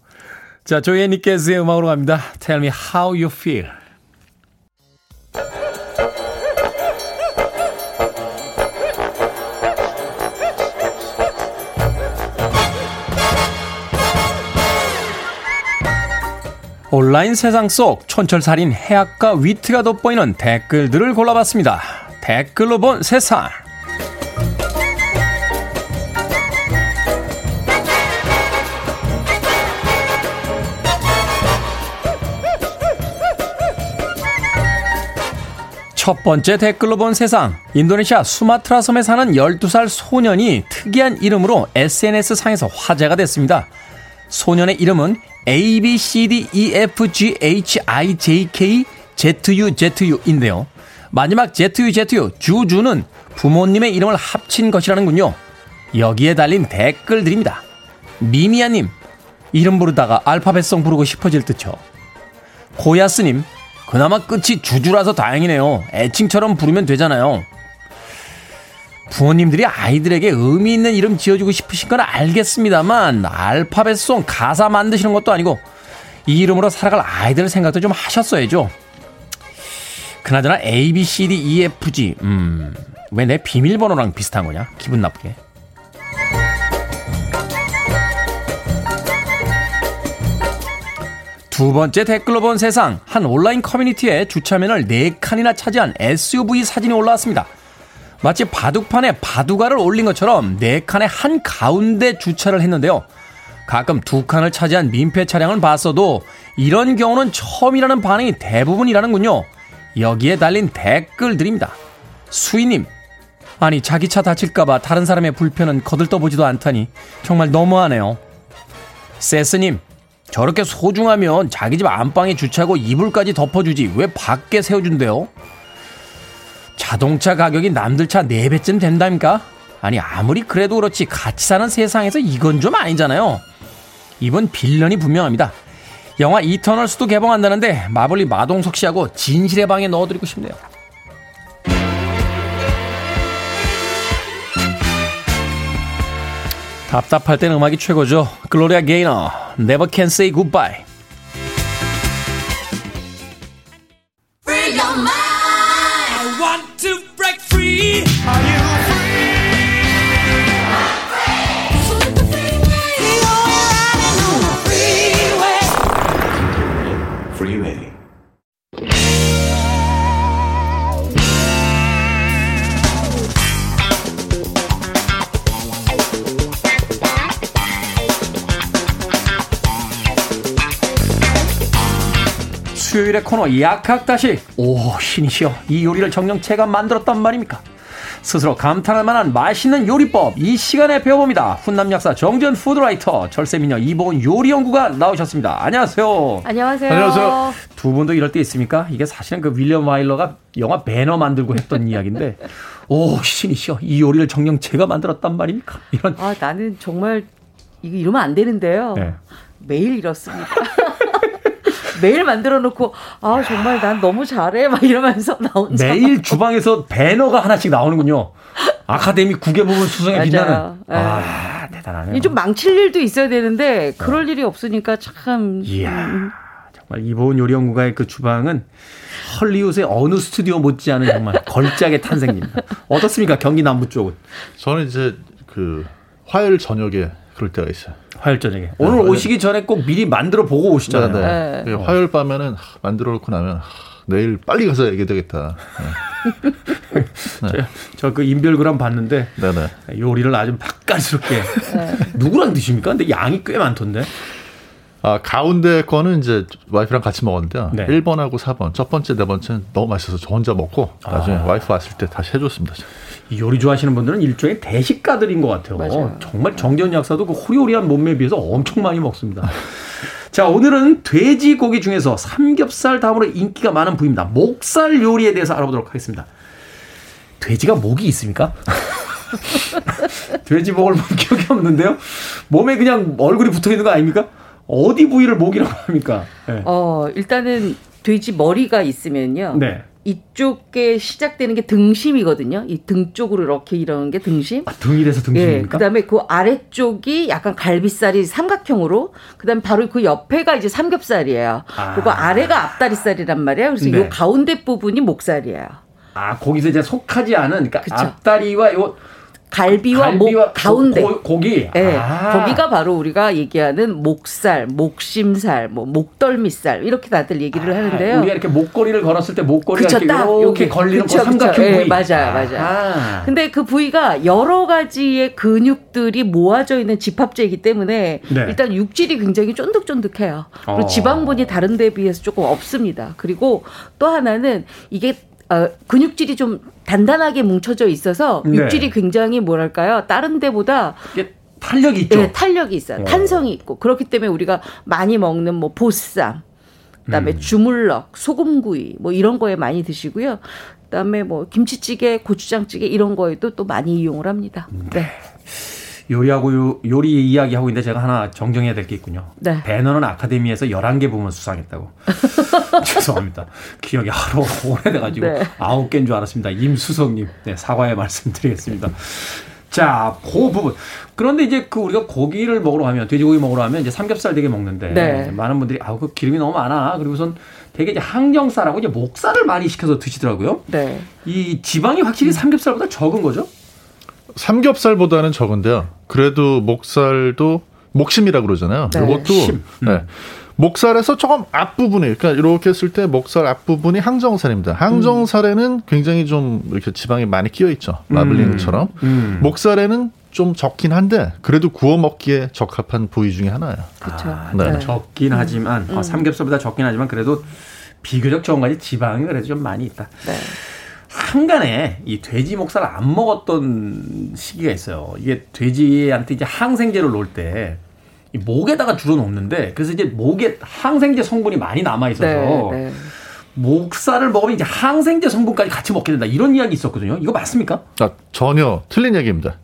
자, 애니케즈의 음악으로 갑니다. Tell me how you feel. 온라인 세상 속 촌철살인 해악과 위트가 돋보이는 댓글들을 골라봤습니다. 댓글로 본 세상. 첫 번째 댓글로 본 세상. 인도네시아 수마트라 섬에 사는 12살 소년이 특이한 이름으로 SNS 상에서 화제가 됐습니다. 소년의 이름은 A, B, C, D, E, F, G, H, I, J, K, Z, U, Z, U인데요. 마지막 Z, U, Z, U, 주주는 부모님의 이름을 합친 것이라는군요. 여기에 달린 댓글들입니다. 미미야님, 이름 부르다가 알파벳송 부르고 싶어질 듯요. 고야스님, 그나마 끝이 주주라서 다행이네요. 애칭처럼 부르면 되잖아요. 부모님들이 아이들에게 의미 있는 이름 지어주고 싶으신 건 알겠습니다만 알파벳송 가사 만드시는 것도 아니고 이 이름으로 살아갈 아이들 생각도 좀 하셨어야죠. 그나저나 A, B, C, D, E, F, G 음, 왜 내 비밀번호랑 비슷한 거냐? 기분 나쁘게. 두 번째 댓글로 본 세상 한 온라인 커뮤니티에 주차면을 4칸이나 차지한 SUV 사진이 올라왔습니다. 마치 바둑판에 바둑알을 올린 것처럼 네 칸의 한 가운데 주차를 했는데요. 가끔 두 칸을 차지한 민폐 차량을 봤어도 이런 경우는 처음이라는 반응이 대부분이라는군요. 여기에 달린 댓글들입니다. 수희님, 아니 자기 차 다칠까봐 다른 사람의 불편은 거들떠보지도 않다니 정말 너무하네요. 세스님, 저렇게 소중하면 자기 집 안방에 주차하고 이불까지 덮어주지 왜 밖에 세워준대요? 자동차 가격이 남들 차 4배쯤 된다니까? 아니, 아무리 그래도 그렇지 같이 사는 세상에서 이건 좀 아니잖아요. 이번 빌런이 분명합니다. 영화 이터널스도 개봉한다는데 마블리 마동석 씨하고 진실의 방에 넣어드리고 싶네요. 답답할 땐 음악이 최고죠. 글로리아 게이너, Never Can Say Goodbye. 수요일의 코너 약학다시. 오 신이시여. 이 요리를 정녕 제가 만들었단 말입니까? 스스로 감탄할 만한 맛있는 요리법 이 시간에 배워봅니다. 훈남 약사 정전 푸드라이터 철새미녀 이보은 요리연구가 나오셨습니다. 안녕하세요. 안녕하세요. 안녕하세요. 두 분도 이럴 때 있습니까? 이게 사실은 그 윌리엄 와일러가 영화 배너 만들고 했던 이야기인데. 오 신이시여. 이 요리를 정녕 제가 만들었단 말입니까? 이런. 아 나는 정말 이거 이러면 안 되는데요. 네. 매일 이렇습니다 매일 만들어 놓고 아 정말 난 너무 잘해 막 이러면서 나온 매일 주방에서 배너가 하나씩 나오는군요. 아카데미 국외 부분 수상에 빛나는. 네. 아 대단하네요. 좀 망칠 일도 있어야 되는데 그럴 일이 없으니까 참. 이야 음. 정말 이보은 요리연구가의 그 주방은 헐리우드의 어느 스튜디오 못지않은 정말 걸작의 탄생입니다. 어떻습니까 경기 남부 쪽은? 저는 이제 그 화요일 저녁에 그럴 때가 있어요. 화요일 저녁에. 네, 오늘 오시기 전에 꼭 미리 만들어 보고 오시잖아요. 네, 네. 네. 화요일 밤에는 만들어 놓고 나면 내일 빨리 가서 얘기 되겠다. 네. 저그 인별그램 봤는데 네네. 요리를 아주 맛깔스럽게 누구랑 드십니까? 근데 양이 꽤 많던데. 아, 가운데 거는 이제 와이프랑 같이 먹었는데요. 네. 1번하고 4번. 첫 번째, 네 번째는 너무 맛있어서 저 혼자 먹고 나중에 아. 와이프 왔을 때 다시 해줬습니다. 요리 좋아하시는 분들은 일종의 대식가들인 것 같아요. 맞아요. 정말 정전 약사도 그 호리호리한 몸매에 비해서 엄청 많이 먹습니다. 자, 오늘은 돼지고기 중에서 삼겹살 다음으로 인기가 많은 부위입니다. 목살 요리에 대해서 알아보도록 하겠습니다. 돼지가 목이 있습니까? 돼지 목을 본 기억이 없는데요. 몸에 그냥 얼굴이 붙어 있는 거 아닙니까? 어디 부위를 목이라고 합니까? 네. 어, 일단은 돼지 머리가 있으면요. 네. 이쪽에 시작되는 게 등심이거든요. 이 등 쪽으로 이렇게 이러는 게 등심. 아, 등이 돼서 등심입니까? 네, 그다음에 그 아래쪽이 약간 갈비살이 삼각형으로, 그다음에 바로 그 옆에가 이제 삼겹살이에요. 아. 그리고 아래가 앞다리살이란 말이에요. 그래서 네. 요 가운데 부분이 목살이에요. 아, 거기서 이제 속하지 않은 그러니까 앞다리와 요 갈비와, 갈비와 목 가운데 고, 기 네, 아. 거기가 바로 우리가 얘기하는 목살, 목심살, 뭐 목덜미살 이렇게 다들 얘기를 아, 하는데요. 우리가 이렇게 목걸이를 걸었을 때 목걸이가 그쵸, 이렇게, 이렇게 걸리는 그쵸, 그 삼각형 네, 부위. 네, 맞아요, 맞아요. 아. 근데 그 부위가 여러 가지의 근육들이 모아져 있는 집합체이기 때문에 네. 일단 육질이 굉장히 쫀득쫀득해요. 그리고 어. 지방분이 다른 데 비해서 조금 없습니다. 그리고 또 하나는 이게 어, 근육질이 좀 단단하게 뭉쳐져 있어서 네. 육질이 굉장히 뭐랄까요? 다른 데보다 탄력이 있죠. 네, 탄력이 있어요. 어. 탄성이 있고 그렇기 때문에 우리가 많이 먹는 뭐 보쌈, 그다음에 음. 주물럭, 소금구이 뭐 이런 거에 많이 드시고요. 그다음에 뭐 김치찌개, 고추장찌개 이런 거에도 또 많이 이용을 합니다. 네. 요리하고 요, 요리 이야기하고 있는데 제가 하나 정정해야 될 게 있군요. 네. 배너는 아카데미에서 11개 부문 수상했다고. 죄송합니다. 기억이 하루 오래돼가지고 네. 9개인 줄 알았습니다. 임수석님. 네, 사과의 말씀 드리겠습니다. 자, 그 부분. 그런데 이제 그 우리가 고기를 먹으러 가면, 돼지고기 먹으러 가면 이제 삼겹살 되게 먹는데, 네. 많은 분들이, 아우, 그 기름이 너무 많아. 그리고선 되게 이제 항정살하고 이제 목살을 많이 시켜서 드시더라고요. 네. 이 지방이 확실히 삼겹살보다 적은 거죠? 삼겹살보다는 적은데요. 그래도 목살도 목심이라 고 그러잖아요. 네. 이것도 음. 네. 목살에서 조금 앞부분에 그러니까 이렇게 했을 때 목살 앞부분이 항정살입니다. 항정살에는 음. 굉장히 좀 이렇게 지방이 많이 끼어 있죠. 마블링처럼. 음. 음. 목살에는 좀 적긴 한데 그래도 구워 먹기에 적합한 부위 중에 하나예요. 그렇죠. 아, 네. 적긴 하지만 음. 어, 삼겹살보다 적긴 하지만 그래도 비교적 적은 가지 지방이 그래도 좀 많이 있다. 네. 한간에 이 돼지 목살을 안 먹었던 시기가 있어요. 이게 돼지한테 이제 항생제를 놓을 때이 목에다가 주로 놓는데 그래서 이제 목에 항생제 성분이 많이 남아 있어서 네, 네. 목살을 먹으면 이제 항생제 성분까지 같이 먹게 된다 이런 이야기 있었거든요. 이거 맞습니까? 아, 전혀 틀린 얘기입니다.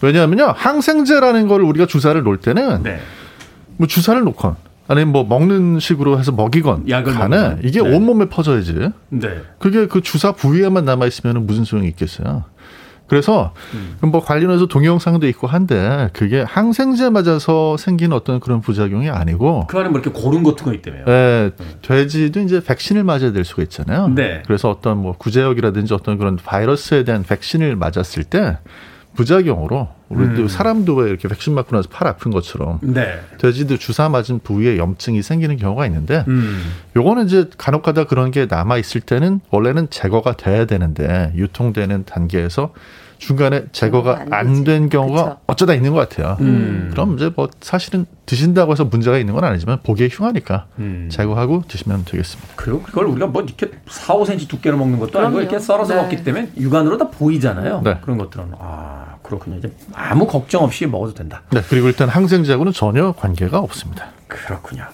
왜냐하면요 항생제라는 걸 우리가 주사를 놓을 때는 네. 뭐 주사를 놓건 아니면 뭐 먹는 식으로 해서 먹이건 약을 간에 이게 네. 온몸에 퍼져야지. 네. 그게 그 주사 부위에만 남아 있으면 무슨 소용이 있겠어요. 그래서 음. 뭐 관련해서 동영상도 있고 한데 그게 항생제 맞아서 생긴 어떤 그런 부작용이 아니고 그 안에 뭐 이렇게 고른 같은 거 있다며요. 네, 돼지도 이제 백신을 맞아야 될 수가 있잖아요. 네. 그래서 어떤 뭐 구제역이라든지 어떤 그런 바이러스에 대한 백신을 맞았을 때 부작용으로 우리도 음. 사람도 왜 이렇게 백신 맞고 나서 팔 아픈 것처럼 네. 돼지도 주사 맞은 부위에 염증이 생기는 경우가 있는데 음. 요거는 이제 간혹가다 그런 게 남아 있을 때는 원래는 제거가 돼야 되는데 유통되는 단계에서 중간에 제거가 안 된 경우가 그쵸. 어쩌다 있는 것 같아요. 음. 그럼 이제 뭐 사실은 드신다고 해서 문제가 있는 건 아니지만 보기에 흉하니까 음. 제거하고 드시면 되겠습니다. 그리고 그걸 우리가 뭐 이렇게 4, 5cm 두께로 먹는 것도 그럼요. 아니고 이렇게 썰어서 네. 먹기 때문에 육안으로 다 보이잖아요. 네. 그런 것들은 아 그렇군요. 이제 아무 걱정 없이 먹어도 된다. 네. 그리고 일단 항생제하고는 전혀 관계가 없습니다. 그렇군요.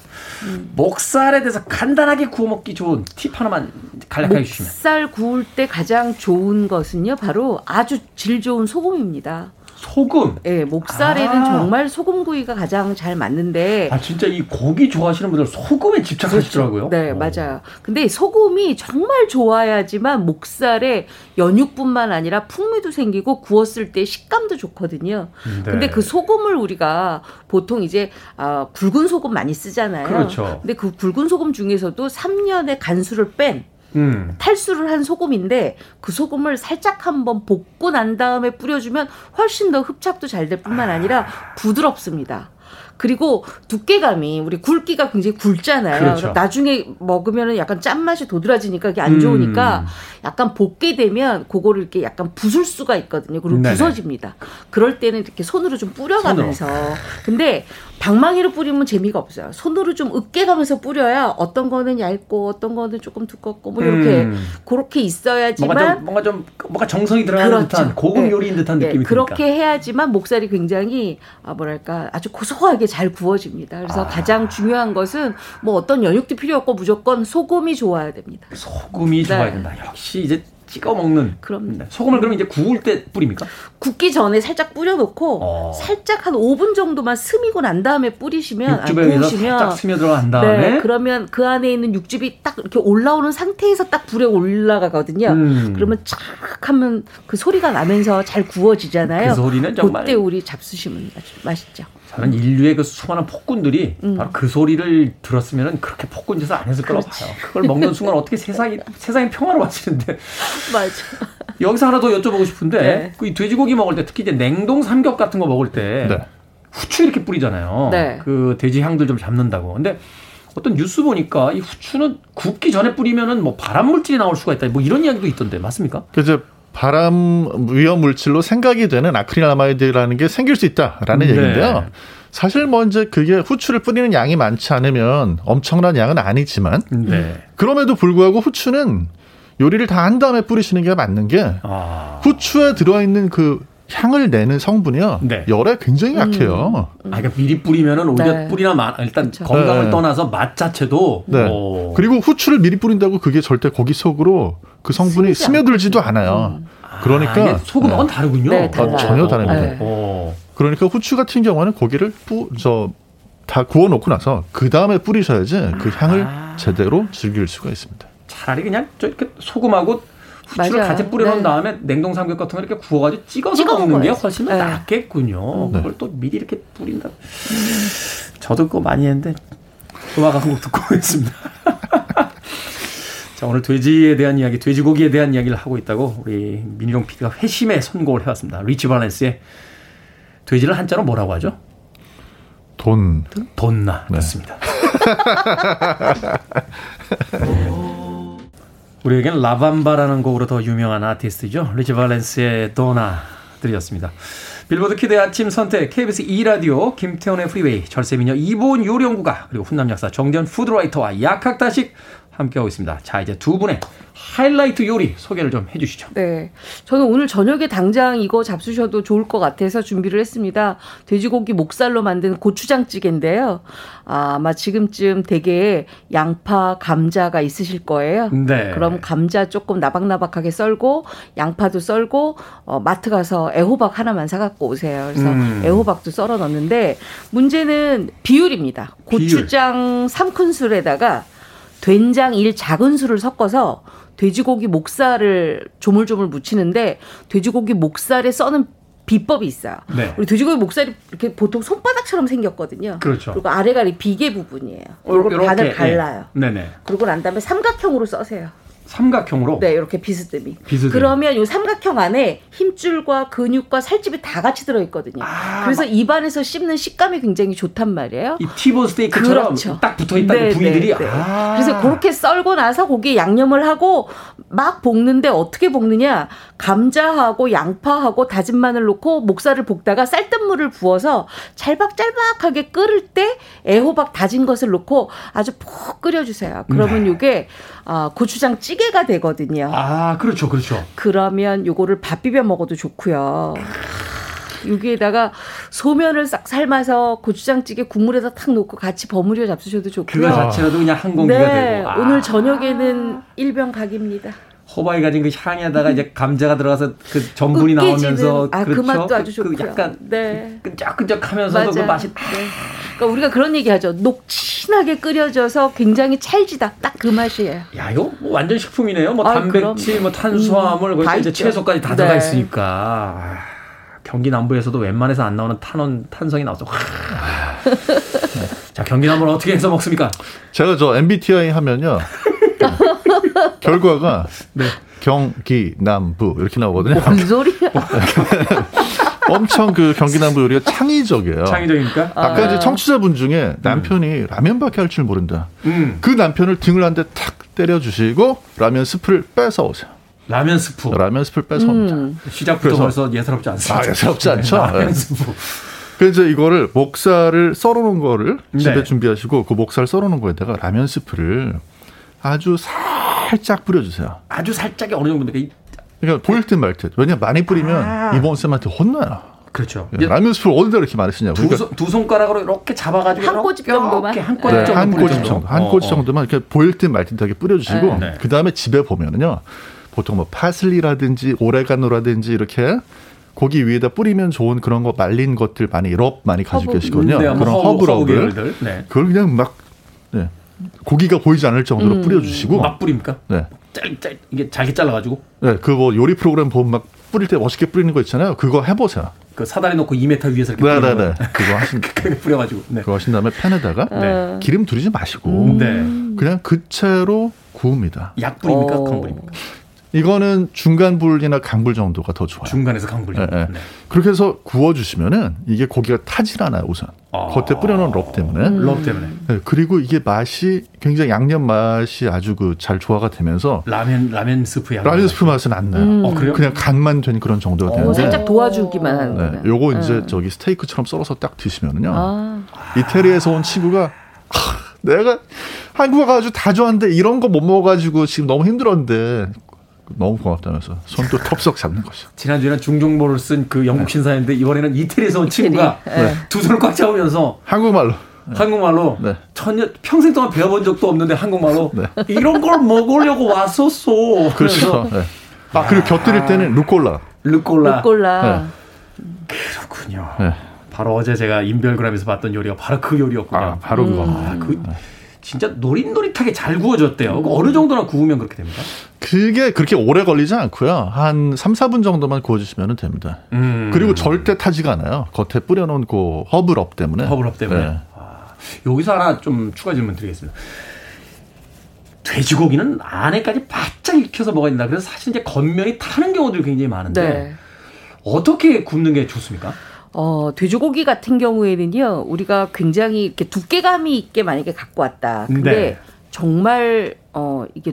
음. 목살에 대해서 간단하게 구워 먹기 좋은 팁 하나만 간략하게 주시면. 목살 구울 때 가장 좋은 것은요, 바로 아주 질 좋은 소금입니다. 소금. 네, 목살에는 아. 정말 소금 구이가 가장 잘 맞는데. 아 진짜 이 고기 좋아하시는 분들 소금에 집착하시더라고요. 그렇죠. 네, 오. 맞아요. 근데 소금이 정말 좋아야지만 목살에 연육뿐만 아니라 풍미도 생기고 구웠을 때 식감도 좋거든요. 네. 근데 그 소금을 우리가 보통 이제 아, 굵은 소금 많이 쓰잖아요. 그렇죠. 근데 그 굵은 소금 중에서도 3년의 간수를 뺀 음. 탈수를 한 소금인데 그 소금을 살짝 한번 볶고 난 다음에 뿌려주면 훨씬 더 흡착도 잘 될 뿐만 아니라 부드럽습니다. 그리고 두께감이 우리 굵기가 굉장히 굵잖아요. 그렇죠. 나중에 먹으면 약간 짠맛이 도드라지니까 그게 안 좋으니까 음. 약간 볶게 되면 그거를 이렇게 약간 부술 수가 있거든요. 그리고 네네. 부서집니다. 그럴 때는 이렇게 손으로 좀 뿌려가면서. 손으로. 근데 방망이로 뿌리면 재미가 없어요. 손으로 좀 으깨 가면서 뿌려야 어떤 거는 얇고 어떤 거는 조금 두껍고 뭐 이렇게 음. 그렇게 있어야지만 뭔가 좀 뭔가, 좀, 뭔가 정성이 들어가는 그렇죠. 듯한 고급 네. 요리인 듯한 네. 느낌이 네. 그렇게 드니까. 해야지만 목살이 굉장히 아 뭐랄까 아주 고소하게 잘 구워집니다. 그래서 아. 가장 중요한 것은 뭐 어떤 연육도 필요 없고 무조건 소금이 좋아야 됩니다. 소금이 네. 좋아야 된다. 역시 이제 찍어 먹는. 그럼 네. 소금을 그러면 이제 구울 때 뿌립니까? 굽기 전에 살짝 뿌려놓고 어. 살짝 한 5분 정도만 스미고 난 다음에 뿌리시면 육즙에 아, 구우시면 살짝 스며 들어 간 다음에 네, 그러면 그 안에 있는 육즙이 딱 이렇게 올라오는 상태에서 딱 불에 올라가거든요. 음. 그러면 착 하면 그 소리가 나면서 잘 구워지잖아요. 그 소리는 정말 그때 우리 잡수시면 맛있죠. 저는 인류의 그 수많은 폭군들이 음. 바로 그 소리를 들었으면 그렇게 폭군 짓을 안 했을 거라고 봐요. 그걸 먹는 순간 어떻게 세상이 세상이 평화로워지는데. 맞아. 여기서 하나 더 여쭤보고 싶은데 네. 그 돼지고기 먹을 때 특히 이제 냉동 삼겹 같은 거 먹을 때 네. 후추 이렇게 뿌리잖아요. 네. 그 돼지 향들 좀 잡는다고. 근데 어떤 뉴스 보니까 이 후추는 굽기 전에 뿌리면은 뭐 발암 물질이 나올 수가 있다. 뭐 이런 이야기도 있던데 맞습니까? 그죠. 발암 위험 물질로 생각이 되는 아크릴아마이드라는 게 생길 수 있다라는 네. 얘기인데요. 사실 뭐 이제 그게 후추를 뿌리는 양이 많지 않으면 엄청난 양은 아니지만 네. 그럼에도 불구하고 후추는 요리를 다 한 다음에 뿌리시는 게 맞는 게 아. 후추에 들어있는 그 향을 내는 성분이요. 네. 열에 굉장히 음. 약해요. 음. 아, 그러니까 미리 뿌리면은 오히려 네. 뿌리나 맛, 일단 그렇죠. 건강을 네. 떠나서 맛 자체도. 네. 오. 그리고 후추를 미리 뿌린다고 그게 절대 고기 속으로 그 성분이 스며들지도 않아요. 음. 그러니까 아, 소금하고는 네. 다르군요. 네, 아, 전혀 다릅니다. 네. 어. 그러니까 후추 같은 경우는 고기를 뿌, 저, 다 구워 놓고 나서 그 다음에 뿌리셔야지 그 향을 아. 제대로 즐길 수가 있습니다. 차라리 그냥 저 이렇게 소금하고 후추를 맞아요. 같이 뿌려놓은 네. 다음에 냉동 삼겹 같은 거 이렇게 구워가지고 찍어서 찍어 먹는 게 훨씬 네. 낫겠군요. 네. 그걸 또 미리 이렇게 뿌린다. 저도 그거 많이 했는데 음악 한곡 듣고 있습니다. 자, 오늘 돼지에 대한 이야기, 돼지고기에 대한 이야기를 하고 있다고 우리 민희룡 PD가 회심의 선곡을 해왔습니다. 리치 발렌스의 돼지를 한자로 뭐라고 하죠? 돈. Donna. 네. 좋습니다. 우리에겐 La Bamba라는 곡으로 더 유명한 아티스트죠. 리치 발렌스의 Donna 들으셨습니다. 빌보드 키드의 아침 선택 KBS 2라디오 김태훈의 프리웨이 절세미녀 이보은 요리연구가 그리고 훈남 약사 정전 푸드라이터와 약학다식 함께하고 있습니다. 자, 이제 두 분의 하이라이트 요리 소개를 좀 해주시죠. 네. 저는 오늘 저녁에 당장 이거 잡수셔도 좋을 것 같아서 준비를 했습니다. 돼지고기 목살로 만든 고추장찌개인데요. 아, 마 지금쯤 되게 양파, 감자가 있으실 거예요. 네. 그럼 감자 조금 나박나박하게 썰고, 양파도 썰고, 어, 마트 가서 애호박 하나만 사갖고 오세요. 그래서 음. 애호박도 썰어 넣는데, 문제는 비율입니다. 고추장 비율. 3큰술에다가 된장 1 작은 술을 섞어서 돼지고기 목살을 조물조물 묻히는데 돼지고기 목살에 써는 비법이 있어요. 네. 우리 돼지고기 목살이 이렇게 보통 손바닥처럼 생겼거든요. 그렇죠. 그리고 아래가리 비계 부분이에요. 그리고 반을 갈라요. 네. 네네. 그리고 난 다음에 삼각형으로 써세요. 삼각형으로? 네, 이렇게 비스듬히. 비스듬히. 그러면 이 삼각형 안에 힘줄과 근육과 살집이 다 같이 들어있거든요. 아, 그래서 입안에서 씹는 식감이 굉장히 좋단 말이에요. 이 티본 스테이크처럼 그렇죠. 딱 붙어있다는 네, 부위들이. 네, 네. 아. 그래서 그렇게 썰고 나서 고기에 양념을 하고 막 볶는데 어떻게 볶느냐. 감자하고 양파하고 다진 마늘 넣고 목살을 볶다가 쌀뜨물을 부어서 짤박짤박하게 끓을 때 애호박 다진 것을 넣고 아주 푹 끓여주세요. 그러면 네. 이게 어, 고추장 찌개가 되거든요. 아, 그렇죠, 그렇죠. 그러면 요거를 밥 비벼 먹어도 좋고요. 여기에다가 소면을 싹 삶아서 고추장찌개 국물에다 탁 넣고 같이 버무려 잡수셔도 좋고요. 그거 자체라도 그냥 한 공기가 네, 되고. 아. 오늘 저녁에는 일병 각입니다. 호박이 가진 그 향에다가 이제 감자가 들어가서 그 전분이 나오면서 아, 그 그렇죠? 그 맛도 아주 좋고요. 그 약간 네. 끈적끈적하면서도 그 맛이 네. 그러니까 우리가 그런 얘기하죠. 녹진하게 끓여져서 굉장히 찰지다. 딱 그 맛이에요. 야 이거 뭐 완전 식품이네요. 뭐 아, 단백질, 그럼. 뭐 탄수화물, 음, 이제 채소까지 다 네. 들어가 있으니까. 아, 경기 남부에서도 웬만해서 안 나오는 탄원 탄성이 나와서. 자 경기 남부는 어떻게 해서 먹습니까? 제가 저 MBTI 하면요. 결과가 네. 경기 남부 이렇게 나오거든요. 뭔 소리야? 엄청 그 경기 남부 요리가 창의적이에요. 창의적입니까? 아까 아. 이제 청취자분 중에 남편이 음. 라면밖에 할 줄 모른다. 음. 그 남편을 등을 한 대 탁 때려주시고 라면 스프를 뺏어 오세요. 라면 스프. 라면 스프를 뺏어 옵니다. 음. 시작부터 벌써 예사롭지 않습니다. 아, 예사롭지 않죠. 네, 라면 네. 스프. 그래서 이거를 목살을 썰어놓은 거를 집에 네. 준비하시고 그 목살 썰어놓은 거에다가 라면 스프를 아주 살 짝 뿌려주세요. 아주 살짝이 어느 정도입니까? 그러니까 보일 듯 말 듯. 왜냐 많이 뿌리면 아. 이번 쌤한테 혼나요. 그렇죠. 예, 라면 스프 어디다 이렇게 많이 쓰냐고. 두, 그러니까 두 손가락으로 이렇게 잡아가지고 한 꼬집 정도만. 한 꼬집 네, 정도. 한 꼬집 정도. 한 어, 꼬집 어. 정도만 이렇게 보일 듯 말 듯하게 뿌려주시고 네. 그 다음에 집에 보면은요. 보통 뭐 파슬리라든지 오레가노라든지 이렇게 고기 위에다 뿌리면 좋은 그런 거 말린 것들 많이 럽 많이 가지고 허브. 계시거든요. 네, 그런 허브러브를 네. 그걸 그냥 막 네. 고기가 보이지 않을 정도로 음. 뿌려주시고 막 뿌립니까? 네. 짤짤 이게 잘게 잘라가지고. 네, 그 뭐 요리 프로그램 보면 막 뿌릴 때 멋있게 뿌리는 거 있잖아요. 그거 해보세요. 그 사다리 놓고 2m 위에서 이렇게 네네네. 네, 네. 그거 하신 뿌려가지고 네. 그거 하신 다음에 팬에다가 네. 기름 두르지 마시고 음. 그냥 그 채로 구웁니다. 약불입니까? 강불입니까? 이거는 중간 불이나 강불 정도가 더 좋아요. 중간에서 강불. 네, 네. 네. 그렇게 해서 구워주시면은 이게 고기가 타질 않아요 우선. 아. 겉에 뿌려놓은 럽 때문에. 음. 럽 때문에. 네, 그리고 이게 맛이 굉장히 양념 맛이 아주 그 잘 조화가 되면서 라면 라면 스프 양. 라면 스프 맛은 안 나요. 음. 어, 그래요? 그냥 간만 된 그런 정도가 어, 되는데. 살짝 도와주기만 하는. 네, 요거 이제 음. 저기 스테이크처럼 썰어서 딱 드시면은요. 아. 이태리에서 온 친구가. 내가 한국에 가가지고 다 좋아하는데 이런 거 못 먹어가지고 지금 너무 힘들었는데 너무 고맙다면서 손도 톱석 잡는 거죠. 지난주에는 중정보를 쓴 그 영국 네. 신사인데 이번에는 이태리에서 온 친구가 네. 두 손을 꽉 잡으면서 한국말로 네. 한국말로 네. 전혀 평생 동안 배워본 적도 없는데 한국말로 네. 이런 걸 먹으려고 왔었어. 그렇죠. 네. 아 그리고 곁들일 때는 루꼴라. 루꼴라. 루꼴라. 그렇군요. 바로 어제 제가 인별그램에서 봤던 요리가 바로 그 요리였군요. 아, 바로 그거. 음. 아, 그 진짜 노릿노릿하게 잘 구워졌대요. 어느 정도나 구우면 그렇게 됩니까? 그게 그렇게 오래 걸리지 않고요. 한 3, 4분 정도만 구워주시면 됩니다. 음. 그리고 절대 타지가 않아요. 겉에 뿌려놓은 그 허브럽 때문에. 허브럽 때문에. 네. 아, 여기서 하나 좀 추가 질문 드리겠습니다. 돼지고기는 안에까지 바짝 익혀서 먹어야 된다. 그래서 사실 이제 겉면이 타는 경우들이 굉장히 많은데 네. 어떻게 굽는 게 좋습니까? 어, 돼지고기 같은 경우에는요, 우리가 굉장히 이렇게 두께감이 있게 만약에 갖고 왔다. 근데 네. 정말, 어, 이게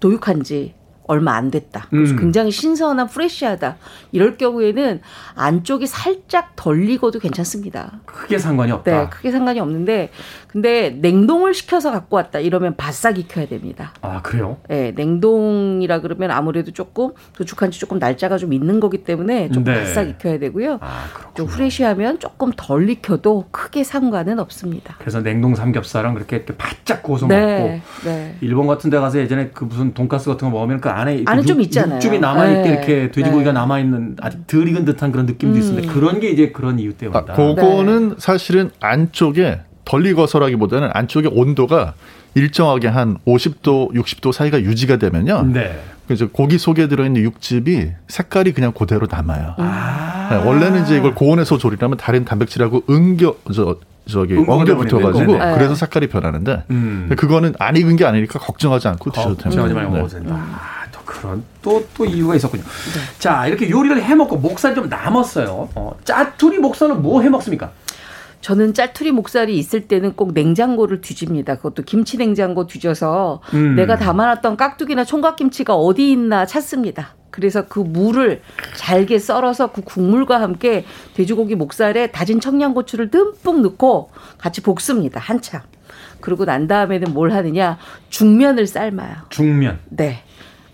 도육한지 얼마 안 됐다. 그래서 음. 굉장히 신선한 프레시하다. 이럴 경우에는 안쪽이 살짝 덜 익어도 괜찮습니다. 크게 상관이 없다. 네, 크게 상관이 없는데 근데 냉동을 시켜서 갖고 왔다 이러면 바싹 익혀야 됩니다. 아 그래요? 네, 냉동이라 그러면 아무래도 조금 도축한 지 조금 날짜가 좀 있는 거기 때문에 좀 네. 바싹 익혀야 되고요. 아, 좀 프레시하면 조금 덜 익혀도 크게 상관은 없습니다. 그래서 냉동 삼겹살은 그렇게 바짝 구워서 네, 먹고 네. 일본 같은 데 가서 예전에 그 무슨 돈가스 같은 거 먹으면 그 안에 안에 좀 있잖아요. 육즙이 남아 있게 네. 이렇게 돼지고기가 네. 남아 있는 아직 덜 익은 듯한 그런 느낌도 음. 있는데 그런 게 이제 그런 이유 때문이다. 아, 그거는 네. 사실은 안쪽에 덜 익어서라기보다는 안쪽에 온도가 일정하게 한 50도, 60도 사이가 유지가 되면요. 네. 그래서 고기 속에 들어있는 육즙이 색깔이 그냥 그대로 남아요. 아. 네, 원래는 이제 이걸 고온에서 조리하면 다른 단백질하고 응겨 저 저기 엉겨 붙어가지고 네. 그래서 색깔이 변하는데 음. 그거는 안 익은 게 아니니까 걱정하지 않고 드셔도 됩니다. 걱정하지 말고 네. 먹어도 된다. 그런 또 또 이유가 있었군요. 네. 자 이렇게 요리를 해 먹고 목살 좀 남았어요. 어, 짜투리 목살은 뭐 해 먹습니까? 저는 짜투리 목살이 있을 때는 꼭 냉장고를 뒤집니다. 그것도 김치 냉장고 뒤져서 음. 내가 담아놨던 깍두기나 총각김치가 어디 있나 찾습니다. 그래서 그 물을 잘게 썰어서 그 국물과 함께 돼지고기 목살에 다진 청양고추를 듬뿍 넣고 같이 볶습니다. 한참. 그리고 난 다음에는 뭘 하느냐? 중면을 삶아요. 중면. 네.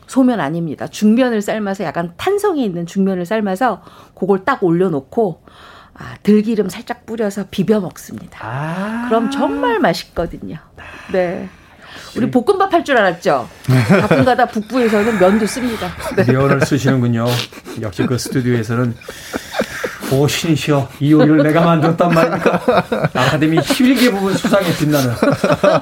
소면 아닙니다. 중면을 삶아서 약간 탄성이 있는 중면을 삶아서 그걸 딱 올려놓고 아, 들기름 살짝 뿌려서 비벼 먹습니다. 아~ 그럼 정말 맛있거든요. 네. 우리 볶음밥 할 줄 알았죠? 가끔가다 북부에서는 면도 씁니다. 네. 면을 쓰시는군요. 역시 그 스튜디오에서는 오신이시여 이 요리를 내가 만들었단 말입니까? 아카데미 11개 부분 수상에 빛나는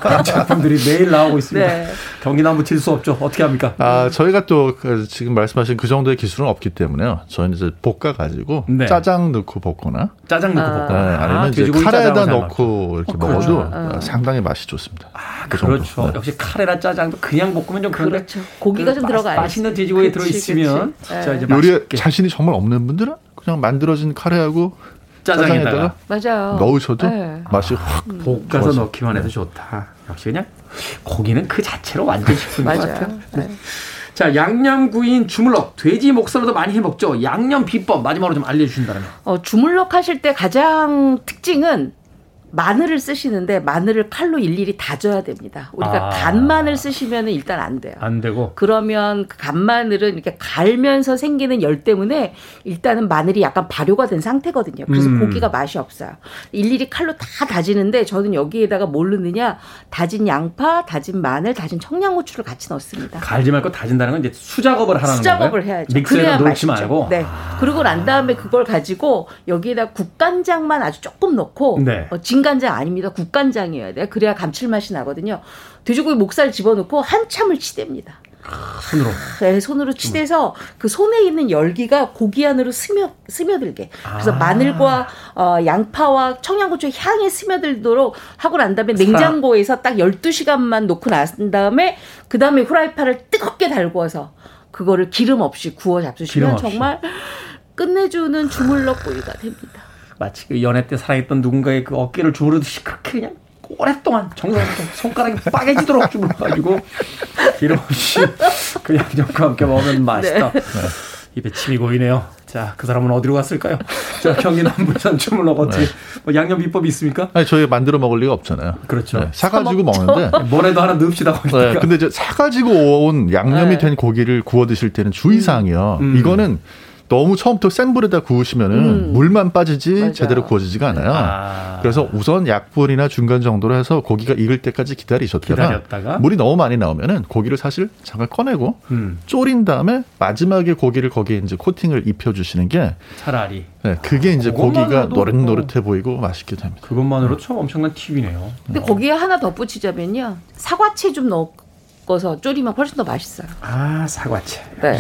그런 작품들이 매일 나오고 있습니다. 네. 경기나무 칠수 없죠. 어떻게 합니까? 아 저희가 또그 지금 말씀하신 그 정도의 기술은 없기 때문에요. 저희는 이제 볶아 가지고 네. 짜장 넣고 볶거나 짜장 넣고 아. 볶거나 네, 아니면 아, 이제 카레에다 넣고 이렇게 어, 그렇죠. 먹어도 아. 상당히 맛이 좋습니다. 아, 그 그렇죠. 네. 역시 카레나 짜장도 그냥 볶으면 좀 그렇죠. 고기가 좀 들어가야 맛있는 돼지고기 들어 있으면 진짜 이제 요리에 자신이 정말 없는 분들은 그냥 만들어진 카레하고 짜장에다가, 맞아요. 넣으셔도 네. 맛이 확 음. 볶아서 좋아서. 넣기만 해도 좋다. 역시 그냥 고기는 그 자체로 완전 식품인 것 같아요. 네. 자, 양념구이인 주물럭, 돼지 목살로도 많이 해 먹죠. 양념 비법 마지막으로 좀 알려 주신다면. 어, 주물럭 하실 때 가장 특징은 마늘을 쓰시는데 마늘을 칼로 일일이 다져야 됩니다. 우리가 아. 간마늘 쓰시면 일단 안 돼요. 안 되고. 그러면 그 간마늘은 이렇게 갈면서 생기는 열 때문에 일단은 마늘이 약간 발효가 된 상태거든요. 그래서 음. 고기가 맛이 없어요. 일일이 칼로 다 다지는데 저는 여기에다가 뭘 넣느냐 다진 양파, 다진 마늘, 다진 청양고추를 같이 넣습니다. 갈지 말고 다진다는 건 이제 수작업을 하라는 수작업을 건가요? 해야죠. 믹서에다 넣지 말고. 네. 아. 그리고 난 다음에 그걸 가지고 여기에다 국간장만 아주 조금 넣고 네. 어, 진 간장 아닙니다. 국간장이어야 돼. 그래야 감칠맛이 나거든요. 돼지고기 목살 집어넣고 한참을 치댑니다. 손으로. 네, 손으로 치대서 그 손에 있는 열기가 고기 안으로 스며 스며들게. 그래서 아. 마늘과 어, 양파와 청양고추 향이 스며들도록 하고 난 다음에 냉장고에서 딱 12시간만 놓고 난 다음에 그다음에 후라이팬을 뜨겁게 달궈서 그거를 기름 없이 구워 잡수시면 정말 끝내주는 주물럭 구이가 됩니다. 마치 그 연애 때 사랑했던 누군가의 그 어깨를 주무르듯이 그렇게 그냥 오랫동안 정성스럽게 손가락이 빠개지도록 주물러가지고 기름 없이 그 양념과 함께 먹으면 맛있다. 네. 네. 입에 침이 고이네요. 자, 그 사람은 어디로 갔을까요? 자, 경기 남부산 주물럭 어떻게 네. 뭐 양념 비법이 있습니까? 아니, 저희 만들어 먹을 리가 없잖아요. 그렇죠. 네, 사가지고 먹는데 뭐래도 하나 넣읍시다. 네, 근데 이제 사가지고 온 양념이 네. 된 고기를 구워 드실 때는 주의사항이요. 음. 이거는 너무 처음부터 센 불에다 구우시면은 음. 물만 빠지지 맞아. 제대로 구워지지가 않아요. 아. 그래서 우선 약불이나 중간 정도로 해서 고기가 익을 때까지 기다리셨다가 기다렸다가? 물이 너무 많이 나오면은 고기를 사실 잠깐 꺼내고 음. 졸인 다음에 마지막에 고기를 거기에 이제 코팅을 입혀 주시는 게 차라리 네, 그게 이제 고기가 노릇노릇해 보이고 맛있게 됩니다. 그것만으로 참 엄청난 팁이네요. 근데 어. 거기에 하나 덧붙이자면요. 사과채 좀 넣어서 졸이면 훨씬 더 맛있어요. 아, 사과채. 네.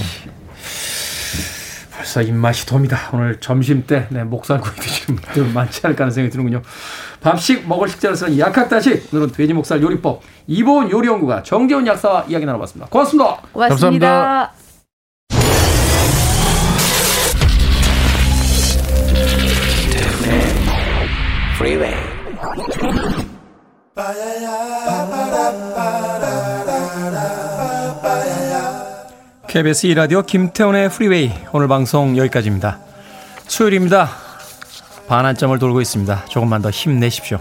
벌써 입맛이 돕니다. 오늘 점심 때 네, 목살구이 드시는 분들 많지 않을까 하는 생각이 드는군요. 밥식 먹을 식재를 쓰는 약학다식 오늘은 돼지 목살 요리법 이보은 요리연구가 정재훈 약사와 이야기 나눠봤습니다. 고맙습니다. 고맙습니다. 감사합니다. KBS 2라디오 김태훈의 프리웨이 오늘 방송 여기까지입니다. 수요일입니다. 반환점을 돌고 있습니다. 조금만 더 힘내십시오.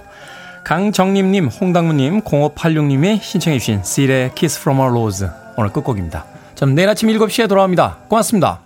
강정림님, 홍당무님, 0586님이 신청해 주신 실의 Kiss from a Rose 오늘 끝곡입니다. 저는 내일 아침 7시에 돌아옵니다. 고맙습니다.